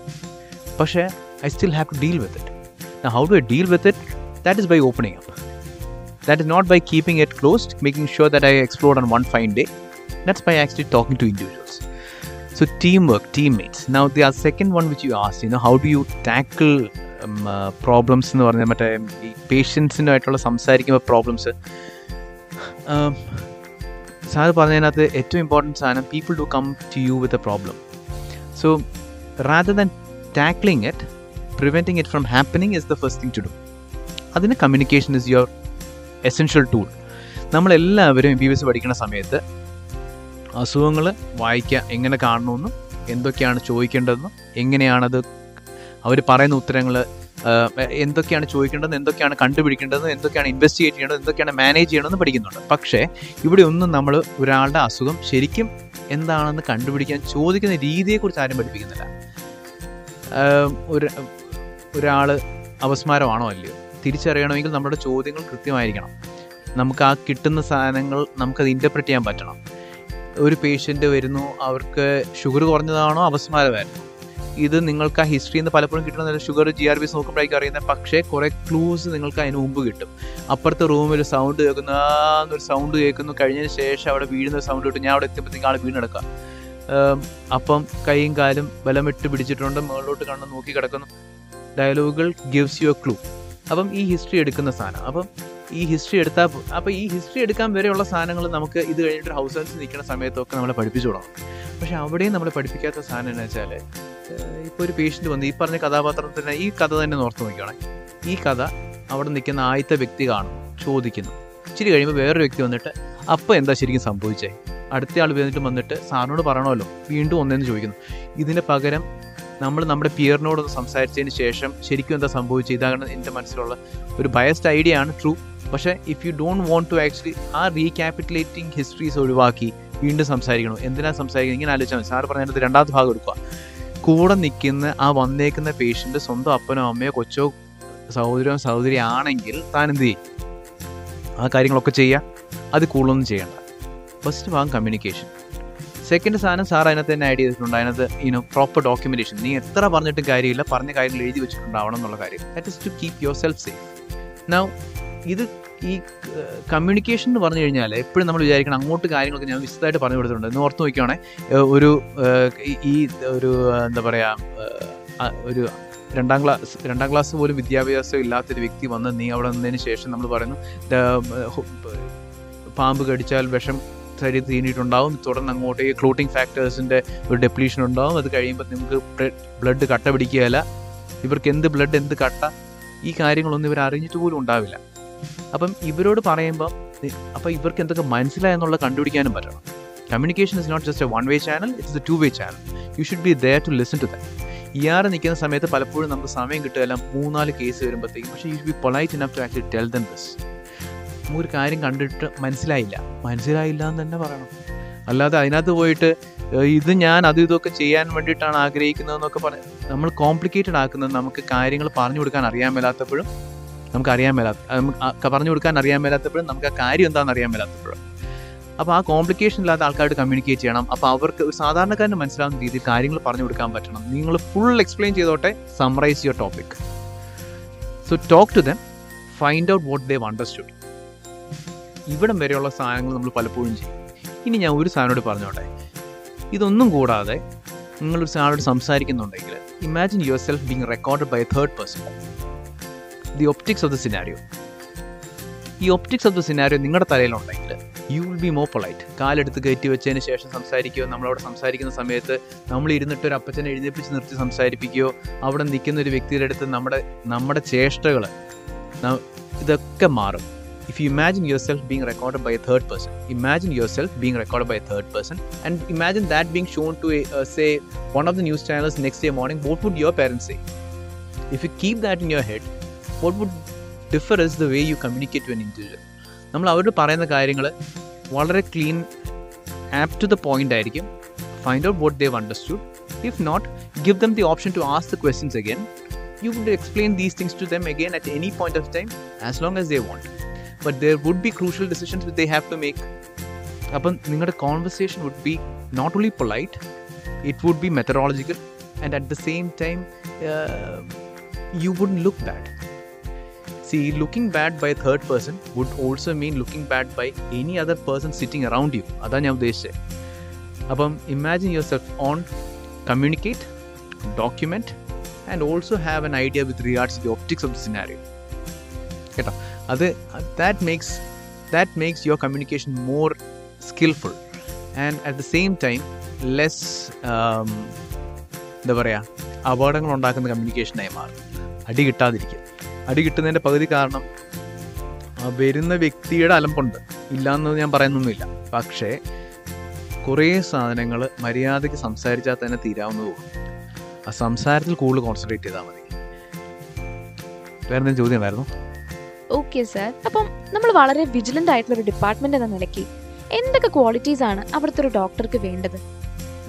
പക്ഷേ I still have to deal with it how do I deal with it that is by opening up that is not by keeping it closed making sure that I explore on one fine day that's by actually talking to individuals. So, teamwork, teammates. Now, the second one which you asked, you know, how do you tackle you tackle problems എന്ന് പറഞ്ഞാൽ മറ്റേ ഈ പേഷ്യൻസിനായിട്ടുള്ള സംസാരിക്കുമ്പോൾ problems sir പറഞ്ഞതിനകത്ത് ഏറ്റവും important സാധനം people to come to you with a problem so rather than tackling it preventing it from happening is the first thing to do അതിന് communication is your essential tool നമ്മളെല്ലാവരും M B B S പഠിക്കുന്ന സമയത്ത് അസുഖങ്ങൾ വായിക്കുക എങ്ങനെ കാണണമെന്നും എന്തൊക്കെയാണ് ചോദിക്കേണ്ടതെന്നും എങ്ങനെയാണത് അവർ പറയുന്ന ഉത്തരങ്ങൾ എന്തൊക്കെയാണ് ചോദിക്കേണ്ടത് എന്തൊക്കെയാണ് കണ്ടുപിടിക്കേണ്ടത് എന്തൊക്കെയാണ് ഇൻവെസ്റ്റിഗേറ്റ് ചെയ്യേണ്ടത് എന്തൊക്കെയാണ് മാനേജ് ചെയ്യണമെന്ന് പഠിക്കുന്നുണ്ട്. പക്ഷേ ഇവിടെ ഒന്നും നമ്മൾ ഒരാളുടെ അസുഖം ശരിക്കും എന്താണെന്ന് കണ്ടുപിടിക്കാൻ ചോദിക്കുന്ന രീതിയെക്കുറിച്ച് ആരും പഠിപ്പിക്കുന്നില്ല. ഒരു ഒരാൾ അപസ്മാരമാണോ അല്ലയോ? തിരിച്ചറിയണമെങ്കിൽ നമ്മുടെ ചോദ്യങ്ങൾ കൃത്യമായിരിക്കണം. നമുക്ക് ആ കിട്ടുന്ന സാധനങ്ങൾ നമുക്കത് ഇന്റർപ്രറ്റ് ചെയ്യാൻ പറ്റണം. ഒരു പേഷ്യന്റ് വരുന്നു അവർക്ക് ഷുഗർ കുറഞ്ഞതാണോ അപസ്മാരമായിരുന്നു ഇത് നിങ്ങൾക്ക് ആ ഹിസ്റ്ററിയിൽ നിന്ന് പലപ്പോഴും കിട്ടുന്ന sugar G R B S നോക്കുമ്പോഴേക്കും അറിയുന്നത്. പക്ഷേ കുറേ ക്ലൂസ് നിങ്ങൾക്ക് അതിന് മുമ്പ് കിട്ടും. അപ്പുറത്തെ റൂമിൽ സൗണ്ട് കേൾക്കുന്നു എന്നൊരു സൗണ്ട് കേൾക്കുന്നു. കഴിഞ്ഞതിന് ശേഷം അവിടെ വീഴുന്ന സൗണ്ട് കിട്ടും. ഞാൻ അവിടെ എത്തിയപ്പോഴത്തേക്ക് ആൾ വീണെടുക്കാം. അപ്പം കൈയും കാലും ബലമിട്ട് പിടിച്ചിട്ടുണ്ട്. മുകളിലോട്ട് കണ്ണ് നോക്കി കിടക്കുന്നു. ഡയലോഗുകൾ ഗിവ്സ് യു എ ക്ലൂ അപ്പം ഈ ഹിസ്റ്ററി എടുക്കുന്ന സാധനം. അപ്പം ഈ ഹിസ്റ്ററി എടുത്താൽ അപ്പോൾ ഈ ഹിസ്റ്ററി എടുക്കാൻ വരെയുള്ള സാധനങ്ങൾ നമുക്ക് ഇത് കഴിഞ്ഞിട്ട് ഹൗസ് ഹെൽസ് നിൽക്കുന്ന സമയത്തൊക്കെ നമ്മളെ പഠിപ്പിച്ചു തുടങ്ങും പക്ഷെ അവിടെയും നമ്മൾ പഠിപ്പിക്കാത്ത സാധനം എന്ന് വെച്ചാൽ ഇപ്പോൾ ഒരു പേഷ്യന്റ് വന്ന് ഈ പറഞ്ഞ കഥാപാത്രത്തിന് ഈ കഥ തന്നെ ഓർത്ത് നോക്കുകയാണെ ഈ കഥ അവിടെ നിൽക്കുന്ന ആദ്യത്തെ വ്യക്തി കാണും ചോദിക്കുന്നു. ഇച്ചിരി കഴിയുമ്പോൾ വേറൊരു വ്യക്തി വന്നിട്ട് അപ്പോൾ എന്താ ശരിക്കും സംഭവിച്ചേ? അടുത്ത ആൾ വന്നിട്ട് വന്നിട്ട് സാറിനോട് പറയണമല്ലോ. വീണ്ടും ഒന്നേന്ന് ചോദിക്കുന്നു. ഇതിന് പകരം നമ്മൾ നമ്മുടെ പിയറിനോടൊന്ന് സംസാരിച്ചതിന് ശേഷം ശരിക്കും എന്താ സംഭവിച്ചത്? ഇതാണ് എന്റെ മനസ്സിലുള്ള ഒരു ബയസ്ഡ് ഐഡിയ ആണ്. ട്രൂ പക്ഷേ if you don't want to actually ah recapitulating histories ഒഴിവാക്കി വീണ്ടും സംസാരിക്കണം. എന്തിനാണ് സംസാരിക്കുന്നത്? ഇങ്ങനെ ആലോചിച്ചാൽ മതി. സാറ് പറഞ്ഞതിന്റെ രണ്ടാമത്തെ ഭാഗം എടുക്കുക. കൂടെ നിൽക്കുന്ന ആ വന്നേക്കുന്ന പേഷ്യന്റ് സ്വന്തം അപ്പനോ അമ്മയോ കൊച്ചോ സഹോദരോ സഹോദരി ആണെങ്കിൽ താൻ എന്ത് ചെയ്യും? ആ കാര്യങ്ങളൊക്കെ ചെയ്യുക. അത് കൂടുതലൊന്നും ചെയ്യണ്ട. ഫസ്റ്റ് ഭാഗം കമ്മ്യൂണിക്കേഷൻ സെക്കൻഡ് സാധനം സാർ അതിനകത്ത് തന്നെ ആഡ് ചെയ്തിട്ടുണ്ട്. അതിനകത്ത് ഇനോ പ്രോപ്പർ ഡോക്യുമെന്റേഷൻ നീ എത്ര പറഞ്ഞിട്ടും കാര്യമില്ല. പറഞ്ഞ കാര്യങ്ങൾ എഴുതി വെച്ചിട്ടുണ്ടാവണം എന്നുള്ള കാര്യം. That is to keep your self safe now ഇത് ഈ കമ്മ്യൂണിക്കേഷൻ എന്ന് പറഞ്ഞു കഴിഞ്ഞാൽ എപ്പോഴും നമ്മൾ വിചാരിക്കണം അങ്ങോട്ട് കാര്യങ്ങളൊക്കെ ഞാൻ വിശദമായിട്ട് പറഞ്ഞു കൊടുത്തിട്ടുണ്ട്. എന്ന് ഓർത്ത് നോക്കുകയാണെ ഒരു ഈ- ഒരു എന്താ പറയുക ഒരു രണ്ടാം ക്ലാസ് രണ്ടാം ക്ലാസ് പോലും വിദ്യാഭ്യാസം ഇല്ലാത്തൊരു വ്യക്തി വന്ന് നീ അവിടെ നിന്നതിന് ശേഷം നമ്മൾ പറയുന്നു പാമ്പ് കടിച്ചാൽ വിഷം ശരീരത്തിൽ തീണ്ടിയിട്ടുണ്ടാവും തുടർന്ന് അങ്ങോട്ട് ഈ ക്ലൂട്ടിംഗ് ഫാക്ടേഴ്സിന്റെ ഒരു ഡെപ്ലീഷൻ ഉണ്ടാവും അത് കഴിയുമ്പോൾ നിങ്ങൾക്ക് ബ്ലഡ് കട്ട പിടിക്കുകയില്ല. ഇവർക്ക് എന്ത് ബ്ലഡ് എന്ത് കട്ട? ഈ കാര്യങ്ങളൊന്നും ഇവർ അറിഞ്ഞിട്ട് പോലും ഉണ്ടാവില്ല. അപ്പം ഇവരോട് പറയുമ്പോൾ അപ്പം ഇവർക്ക് എന്തൊക്കെ മനസ്സിലായെന്നുള്ള കണ്ടുപിടിക്കാനും പറ്റണം. Communication is not just a one way channel it's a two way channel you should be there to listen to them ഇയാറ് നിൽക്കുന്ന സമയത്ത് പലപ്പോഴും നമുക്ക് സമയം കിട്ടുകയല്ല മൂന്നാൽ കേസ് വരുമ്പോഴത്തേക്കും പക്ഷേ you should be polite enough to actually tell them this നമുക്കൊരു കാര്യം കണ്ടിട്ട് മനസ്സിലായില്ല. മനസ്സിലായില്ല എന്ന് തന്നെ പറയണം. അല്ലാതെ അതിനകത്ത് പോയിട്ട് ഇത് ഞാൻ അതും ഇതൊക്കെ ചെയ്യാൻ വേണ്ടിയിട്ടാണ് ആഗ്രഹിക്കുന്നതെന്നൊക്കെ പറഞ്ഞ് നമ്മൾ കോംപ്ലിക്കേറ്റഡ് ആക്കുന്നത്. നമുക്ക് കാര്യങ്ങൾ പറഞ്ഞു കൊടുക്കാൻ അറിയാൻ മേലാത്തപ്പോഴും നമുക്ക് അറിയാൻ മേലാത്ത നമുക്ക് പറഞ്ഞു കൊടുക്കാൻ അറിയാൻ മേലാത്തപ്പോഴും നമുക്ക് ആ കാര്യം എന്താണെന്ന് അറിയാൻ മേലാത്തപ്പോഴും. അപ്പോൾ ആ കോംപ്ലിക്കേഷൻ ഇല്ലാത്ത ആൾക്കാരോട് കമ്മ്യൂണിക്കേറ്റ് ചെയ്യണം. അപ്പോൾ അവർക്ക് ഒരു സാധാരണക്കാരന് മനസ്സിലാവുന്ന രീതിയിൽ കാര്യങ്ങൾ പറഞ്ഞു കൊടുക്കാൻ പറ്റണം. നിങ്ങൾ ഫുൾ എക്സ്പ്ലെയിൻ ചെയ്തോട്ടെ summarise your topic so talk to them find out what they've understood ഇവിടം വരെയുള്ള സാധനങ്ങൾ നമ്മൾ പലപ്പോഴും ചെയ്യും. ഇനി ഞാൻ ഒരു സാധനോട് പറഞ്ഞോട്ടെ. ഇതൊന്നും കൂടാതെ നിങ്ങളൊരു സാധനോട് സംസാരിക്കുന്നുണ്ടെങ്കിൽ imagine your self being record by third person the optics of the scenario ഈ ഒപ്റ്റിക്സ് ഓഫ് ദ സിനാരിയോ നിങ്ങളുടെ തലയിലുണ്ടെങ്കിൽ you will be more polite കാലെടുത്ത് കയറ്റി വെച്ചതിന് ശേഷം സംസാരിക്കുകയോ നമ്മളവിടെ സംസാരിക്കുന്ന സമയത്ത് നമ്മൾ ഇരുന്നിട്ട് ഒരു അപ്പച്ചനെ എഴുന്നേപ്പിച്ച് നിർത്തി സംസാരിപ്പിക്കുകയോ അവിടെ നിൽക്കുന്ന ഒരു വ്യക്തിയുടെ അടുത്ത് നമ്മുടെ നമ്മുടെ ചേഷ്ടകൾ ഇതൊക്കെ മാറും imagine yourself being recorded by a third person imagine yourself being recorded by a third person and imagine that being shown to a, uh, say one of the news channels next day morning what would your parents say if you keep that in your head what would differ is the way you communicate to an individual. നമ്മൾ അവരോട് പറയുന്ന കാര്യങ്ങൾ വളരെ clean up to the point ആയിരിക്കും. Find out what they've understood if not give them the option to ask the questions again you would explain these things to them again at any point of time as long as they want but there would be crucial decisions with they have to make അപ്പം നിങ്ങളുടെ conversation would be not only polite it would be methodological and at the same time you would look bad see bad by a third person would also mean looking bad by any other person sitting around you. അതാണ് ഞാൻ ഉദ്ദേശിച്ചത് അപ്പം imagine your self on communicate document and also have an idea with regards the optics of the scenario കേട്ടോ അത് that makes that makes your communication more skilful and at the same time less എന്താ പറയുക അപകടങ്ങൾ ഉണ്ടാക്കുന്ന കമ്മ്യൂണിക്കേഷനായി മാറും. അടി കിട്ടാതിരിക്കുക അടി കിട്ടുന്നതിന്റെ പകുതി കാരണം ആ വരുന്ന വ്യക്തിയുടെ അലമ്പുണ്ട്. ഇല്ലയെന്ന് ഞാൻ പറയുന്നൊന്നുമില്ല. പക്ഷേ കുറേ സാധനങ്ങൾ മര്യാദയ്ക്ക് സംസാരിച്ചാൽ തന്നെ തീരാവുന്നത് പോകും ആ സംസാരത്തിൽ കൂടുതൽ കോൺസെൻട്രേറ്റ് ചെയ്താൽ മതി. വേറെ എന്തെങ്കിലും ചോദ്യം ഉണ്ടായിരുന്നു? ഓക്കെ സാർ അപ്പം നമ്മൾ വളരെ വിജിലന്റ് ആയിട്ടുള്ള ഒരു ഡിപ്പാർട്ട്മെന്റ് എന്ന നിലയ്ക്ക് എന്തൊക്കെ ക്വാളിറ്റീസ് ആണ് അവിടുത്തെ ഒരു ഡോക്ടർക്ക് വേണ്ടത്?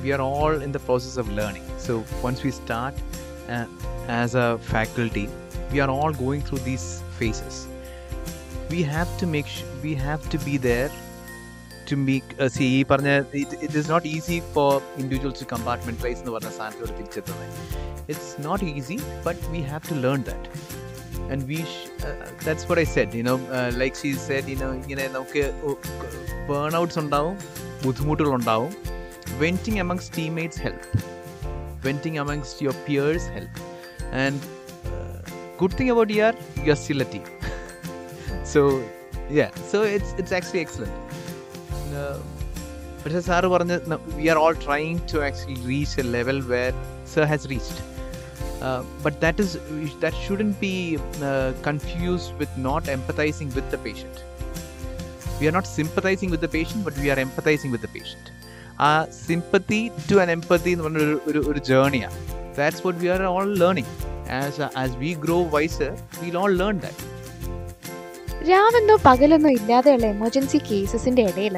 We are all in the process of learning so once we start as a a faculty, we are all going through these phases. We have to make sh- we have to be there to make uh, see ഈ പറഞ്ഞ it, it is not easy for individuals to compartmentalize എന്ന് പറഞ്ഞ സാധനത്തോട് തിരിച്ചെത്തുന്നത് it's not easy but we have to learn that and we sh- uh, that's what I said you know uh, like she said you know ഇങ്ങനെ നമുക്ക് burn outs ഉണ്ടാവും ബുദ്ധിമുട്ടുകൾ ഉണ്ടാവും venting amongst teammates help venting amongst your peers help and uh, good thing about ER you're still a team so yeah so it's it's actually excellent uh, പക്ഷേ sir പറഞ്ഞ we are all trying to actually reach a level where sir has reached but that is that shouldn't be confused with not empathising with the patient we are not sympathising with the patient but we are empathising with the patient ആ sympathy to അൻ എംപത്തി എന്ന് പറഞ്ഞ ഒരു ഒരു ഒരു ജേണിയാണ് that's what we are all learning As as we grow wise will all learn that രാവെന്നോ പകലെന്നോ ഇല്ലാതെയുള്ള എമർജൻസി കേസസിന്റെ ഇടയിൽ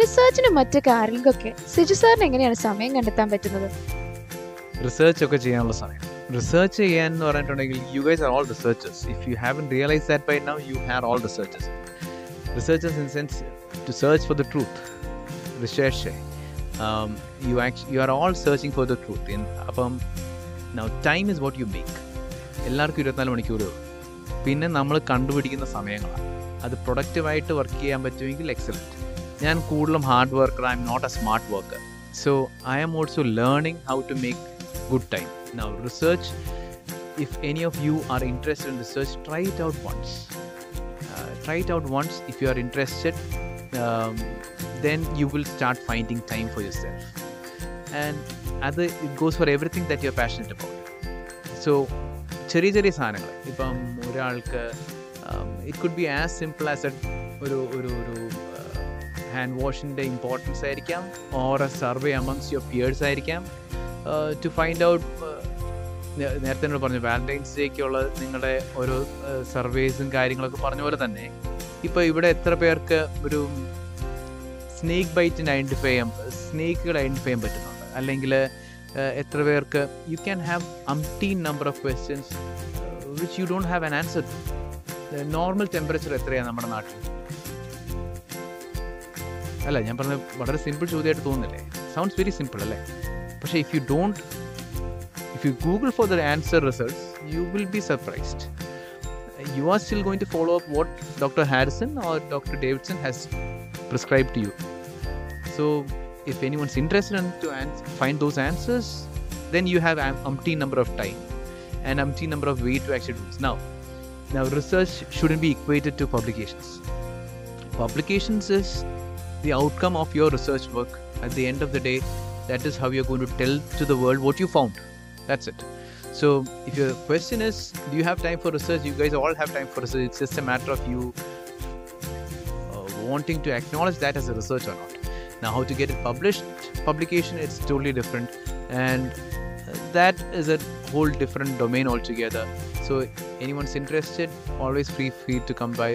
റിസർച്ചിനും മറ്റു കാര്യങ്ങൾക്കൊക്കെ സിജു സാറിന് എങ്ങനെയാണ് സമയം കണ്ടെത്താൻ പറ്റുന്നത്? റിസർച്ച് ഒക്കെ ചെയ്യാനുള്ള സമയം. റിസർച്ച് ചെയ്യാൻ എന്ന് പറഞ്ഞിട്ടുണ്ടെങ്കിൽ you guys are all researchers if you haven't realise that by now you have all researchers researchers in sense to search for the truth research you ആക്ച്വ you are all searching for the truth അപ്പം now time is what you make എല്ലാവർക്കും ഇരുപത്തിനാല് മണിക്കൂറേ ഉള്ളൂ പിന്നെ നമ്മൾ കണ്ടുപിടിക്കുന്ന സമയങ്ങളാണ് അത് പ്രൊഡക്റ്റീവായിട്ട് work ചെയ്യാൻ പറ്റുമെങ്കിൽ എക്സലന്റ് ഞാൻ കൂടുതലും hard worker I'm not a smart worker so I am also learning how to make good time. Now, research, if any of you are interested in research, try it out once. Uh, try it out once. If you are interested, um, then you will start finding time yourself. And other, it goes for everything that you're passionate about. So ചെറിയ ചെറിയ സാധനങ്ങൾ. ഇപ്പം ഒരാൾക്ക് it could be as simple as a ഒരു ഒരു ഒരു hand വാഷിന്റെ importance ആയിരിക്കാം or a survey amongst your peers ആയിരിക്കാം. ടു ഫൈൻഡ് ഔട്ട് നേരത്തെ എന്നോട് പറഞ്ഞു വാലന്റൈൻസ് ഡേക്കുള്ള നിങ്ങളുടെ ഓരോ സർവേസും കാര്യങ്ങളൊക്കെ പറഞ്ഞ പോലെ തന്നെ ഇപ്പോൾ ഇവിടെ എത്ര പേർക്ക് ഒരു സ്നേക്ക് ബൈറ്റിന് ഐഡന്റിഫൈ ചെയ്യാൻ സ്നേക്കുകൾ ഐഡന്റിഫൈ ചെയ്യാൻ പറ്റുന്നുണ്ട് അല്ലെങ്കിൽ എത്ര പേർക്ക് you can have umpteen number of questions which you don't have an answer normal temperature എത്രയാണ് നമ്മുടെ നാട്ടിൽ? അല്ല ഞാൻ പറഞ്ഞത് വളരെ സിമ്പിൾ ചോദ്യമായിട്ട് തോന്നുന്നില്ലേ? സൗണ്ട്സ് വെരി സിമ്പിൾ അല്ലേ? പക്ഷേ if you don't if you Google for the answer results you will be surprised you are still going to follow up what doctor Harrison or doctor Davidson has prescribe to you so if anyone's interested in to ans- find those answers then you have an umpteen number of time and umpteen number of way to actually do this. Now now research shouldn't be equated to publications. Publications is the outcome of your research work. At the end of the day that is how you're going to tell to the world what you found. That's it. So if your question is do you have time for research? You guys all have time for research. It's just a matter of you uh, wanting to acknowledge that as a research or not now how to get it published publication it's totally different and uh, that is a whole different domain altogether so anyone's interested always free free to come by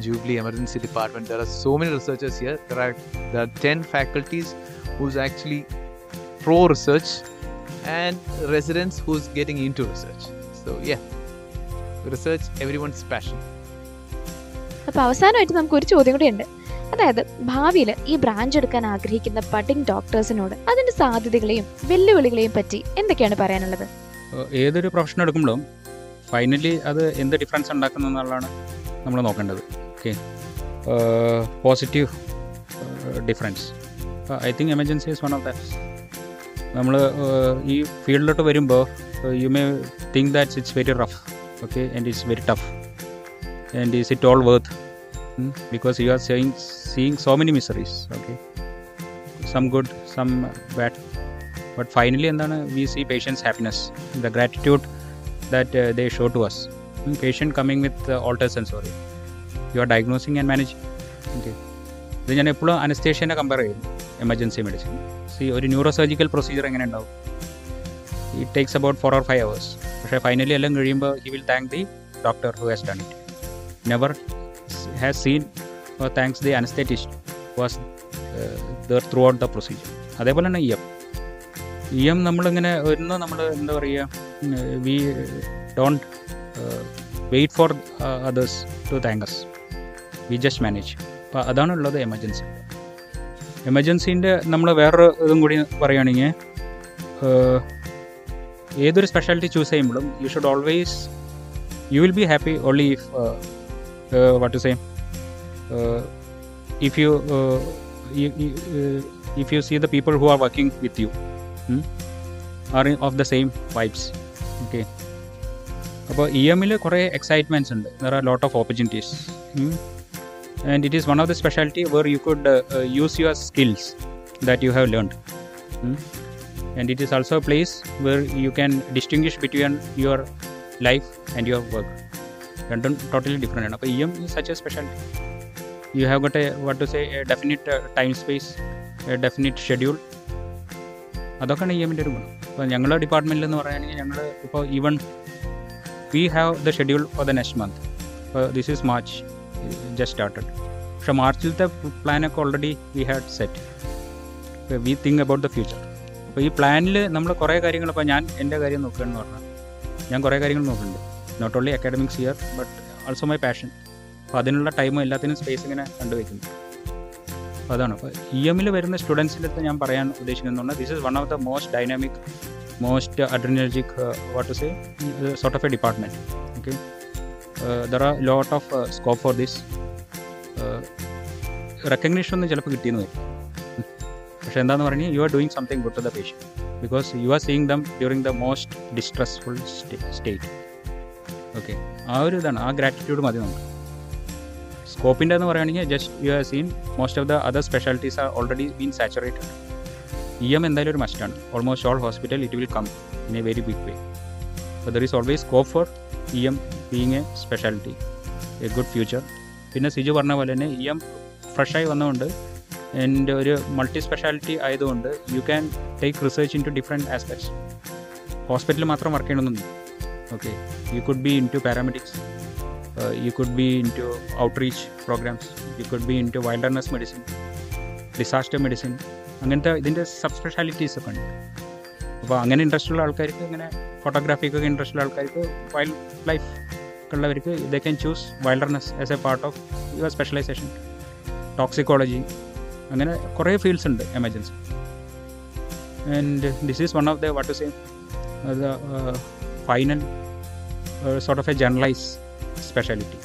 jubilee emergency department there are so many researchers here there are there are 10 faculties who's actually pro research and residents who's getting into research so yeah research everyone's passion അപ്പൊ അവസാനമായിട്ട് നമുക്ക് ഒരു ചോദ്യം കൂടി ഉണ്ട് അതായത് ഭാവിയിൽ ഈ ബ്രാഞ്ച് എടുക്കാൻ ആഗ്രഹിക്കുന്ന ബഡിംഗ് ഡോക്ടേഴ്സിനോട് അതിന്റെ സാധ്യതകളെയും വെല്ലുവിളികളെയും പറ്റി എന്തൊക്കെയാണ് പറയാനുള്ളത്? ഏതൊരു പ്രൊഫഷൻ എടുക്കുമ്പോഴും ഫൈനലി അത് എന്ത് ഡിഫറൻസ് ഉണ്ടാക്കുന്നു എന്നുള്ളതാണ് നമ്മൾ നോക്കേണ്ടത്. Okay positive difference I think emergency is one of that നമ്മൾ ഈ ഫീൽഡിലോട്ട് വരുമ്പോൾ you may think that's it's very rough okay and it's very tough and is it all worth because you are seeing seeing so many miseries okay some good some bad but finally എന്താണ് we see patients happiness the gratitude that they show to us patient coming with alters and sorry you are diagnosing and managing okay ഇത് ഞാൻ എപ്പോഴും അനസ്തേഷ്യനെ compare ചെയ്യും emergency medicine C ഒരു neuro surgical procedure എങ്ങനെ ഉണ്ടാവും it takes about four or five hours പക്ഷേ finally എല്ലാം കഴിയുമ്പോൾ he will thank the doctor who has done it never has seen thanks the anaesthetist was there there throughout the procedure. അതേപോലെ തന്നെ E M E M നമ്മളിങ്ങനെ ഒന്ന് നമ്മൾ എന്താ പറയുക we don't wait for others to thanks we just manage അപ്പോൾ അതാണുള്ളത് emergency എമർജൻസീന്റെ നമ്മൾ വേറൊരു ഇതും കൂടി പറയുകയാണെങ്കിൽ ഏതൊരു സ്പെഷ്യാലിറ്റി ചൂസ് ചെയ്യുമ്പോഴും you should always you will be happy only if what to same if you if you see the people who are working with you hmm, are in- of the same vibes okay? അപ്പോൾ E എമ്മിൽ കുറേ excitements ഉണ്ട്. There are lot of opportunities and it is one of the speciality where you could use your skills that you have learned and it is also a place where you can distinguish between your life and your work രണ്ടും totally different ആണ്. അപ്പോൾ E M is such a speciality you have got a what to say a definite time space a definite schedule അതൊക്കെയാണ് E എമ്മിന്റെ ഒരു ഗുണം. അപ്പോൾ ഞങ്ങളുടെ ഡിപ്പാർട്ട്മെന്റിൽ എന്ന് പറയുകയാണെങ്കിൽ ഞങ്ങൾ ഇപ്പോൾ even we have the schedule for the next month ഇപ്പോൾ this is March just started പക്ഷെ മാർച്ചിലത്തെ പ്ലാനൊക്കെ already we had set we think about the future അപ്പോൾ ഈ പ്ലാനിൽ നമ്മൾ കുറേ കാര്യങ്ങൾ ഇപ്പോൾ ഞാൻ എന്റെ കാര്യം നോക്കുകയാണെന്ന് പറഞ്ഞാൽ ഞാൻ കുറേ കാര്യങ്ങൾ നോക്കുന്നുണ്ട്. Not only academics year but also my passion അപ്പോൾ അതിനുള്ള ടൈമും എല്ലാത്തിനും സ്പേസ് ഇങ്ങനെ കണ്ടുവയ്ക്കുന്നു. അപ്പോൾ അതാണ്. അപ്പോൾ ഇ എമ്മിൽ വരുന്ന സ്റ്റുഡൻസിന്റെ ഞാൻ പറയാൻ ഉദ്ദേശിക്കുന്നത് this is one of the most dynamic most adrenergic what say sort of a department okay there are lot of scope for this recognition ഒന്നും ചിലപ്പോൾ കിട്ടിയെന്ന് വരും. പക്ഷേ എന്താണെന്ന് പറഞ്ഞാൽ you are doing something good to the patient because you are seeing them during the most distressful state okay ആ ഒരു ഇതാണ്. ആ ഗ്രാറ്റിറ്റ്യൂഡ് മതി നമുക്ക്. സ്കോപ്പിന്റെ എന്ന് പറയുകയാണെങ്കിൽ just you have seen most of the other specialities are already been saturated E M എന്തായാലും ഒരു മസ്റ്റാണ് almost all hospital it will come in a very big way അപ്പോൾ there is always scope for E M being a speciality a good future പിന്നെ സിജു പറഞ്ഞ പോലെ തന്നെ E M ഫ്രഷായി വന്നതുകൊണ്ട് എന്റെ ഒരു മൾട്ടി സ്പെഷ്യാലിറ്റി ആയതുകൊണ്ട് you can take research into different aspects ഹോസ്പിറ്റലിൽ മാത്രം വർക്ക് ചെയ്യണമെന്നില്ല. Okay you could be into paramedics you could be into outreach programmes you could be into wilderness medicine disaster medicine അങ്ങനത്തെ ഇതിന്റെ സബ് സ്പെഷ്യാലിറ്റീസ് ഒക്കെ ഉണ്ട്. അപ്പോൾ അങ്ങനെ ഇൻട്രസ്റ്റ് ഉള്ള ആൾക്കാർക്ക് ഇങ്ങനെ ഫോട്ടോഗ്രാഫിക്കൊക്കെ ഇൻട്രസ്റ്റ് ഉള്ള ആൾക്കാർക്ക് വൈൽഡ് ലൈഫ് ഉള്ളവർക്ക് they can choose wilderness as a part of your specialisation toxicology അങ്ങനെ കുറേ ഫീൽഡ്സ് ഉണ്ട് emergency and this is one of the what to say the final sort of a generalise speciality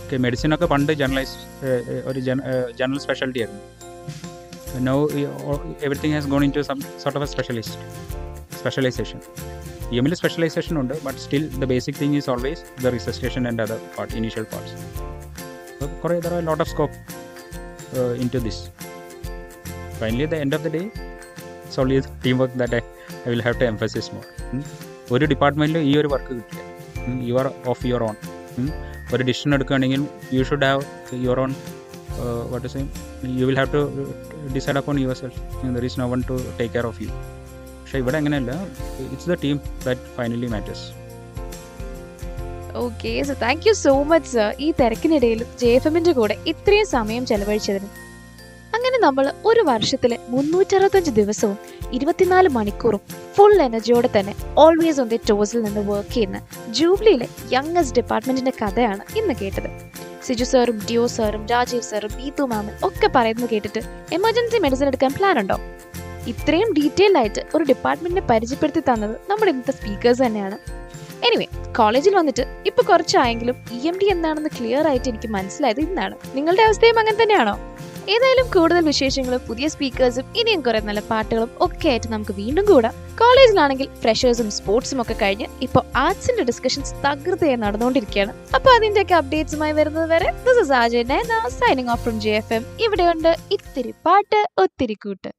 okay മെഡിസിനൊക്കെ പണ്ട് generalise ഒരു general speciality ആയിരുന്നു. Now everything has gone into some sort of a specialist specialisation E എമ്മിൽ specialisation ഉണ്ട് but still the basic thing is always the resuscitation and other part initial parts കുറേ there lot of scope into this finally the end of the day it's only team work that I will have to emphasis more ഒരു ഡിപ്പാർട്ട്മെന്റിലും ഈ ഒരു work കിട്ടില്ല. You are of your own ഒരു decision എടുക്കുകയാണെങ്കിൽ you should have your own what is you will have to decide upon your self there is no one to take care of you പക്ഷേ ഇവിടെ അങ്ങനെയല്ല. It's the team that finally matters okay so thank you so much sir ഈ തിരക്കിനിടയിൽ J F എമ്മിന്റെ കൂടെ ഇത്രയും സമയം ചെലവഴിച്ചതിന് അങ്ങനെ നമ്മൾ ഒരു വർഷത്തിലെ മുന്നൂറ്ററുപത്തഞ്ച് ദിവസവും ഇരുപത്തിനാല് മണിക്കൂറും ഫുൾ എനർജിയോടെ തന്നെ ഓൾവേസ് ഓൺ ദി ടോസിൽ നിന്ന് വർക്ക് ചെയ്യുന്ന ജൂബിലിയിലെ യങ്ങസ്റ്റ് ഡിപ്പാർട്ട്മെന്റിന്റെ കഥയാണ് ഇന്ന് കേട്ടത്. സിജു സാറും ഡിയോ സാറും രാജീവ് സാറും ബീതു മാമും ഒക്കെ പറയുന്നത് കേട്ടിട്ട് എമർജൻസി മെഡിസിൻ എടുക്കാൻ പ്ലാൻ ഉണ്ടോ? ഇത്രയും ഡീറ്റെയിൽഡ് ആയിട്ട് ഒരു ഡിപ്പാർട്ട്മെന്റിനെ പരിചയപ്പെടുത്തി തന്നത് നമ്മുടെ ഇന്നത്തെ സ്പീക്കേഴ്സ് തന്നെയാണ്. എനിവേ കോളേജിൽ വന്നിട്ട് ഇപ്പൊ കുറച്ചായെങ്കിലും ഇ എം ഡി എന്താണെന്ന് ക്ലിയർ ആയിട്ട് എനിക്ക് മനസ്സിലായത് ഇന്നാണ്. നിങ്ങളുടെ അവസ്ഥയും അങ്ങനെ തന്നെയാണോ? ഏതായാലും കൂടുതൽ വിശേഷങ്ങളും പുതിയ സ്പീക്കേഴ്സും ഇനിയും കുറെ നല്ല പാട്ടുകളും ഒക്കെ ആയിട്ട് നമുക്ക് വീണ്ടും കൂടാം. കോളേജിലാണെങ്കിൽ ഫ്രഷേഴ്സും സ്പോർട്സും ഒക്കെ കഴിഞ്ഞ് ഇപ്പൊ ആർട്സിന്റെ ഡിസ്കഷൻസ് തകൃതയായി നടന്നുകൊണ്ടിരിക്കുകയാണ്. അപ്പോൾ അതിന്റെയൊക്കെ അപ്ഡേറ്റ്സുമായി വരുന്നത് വരെ this is Ajay signing off from J F M ഇവിടെയുണ്ട് ഇത്തിരി പാട്ട് ഒത്തിരി കൂട്ട്.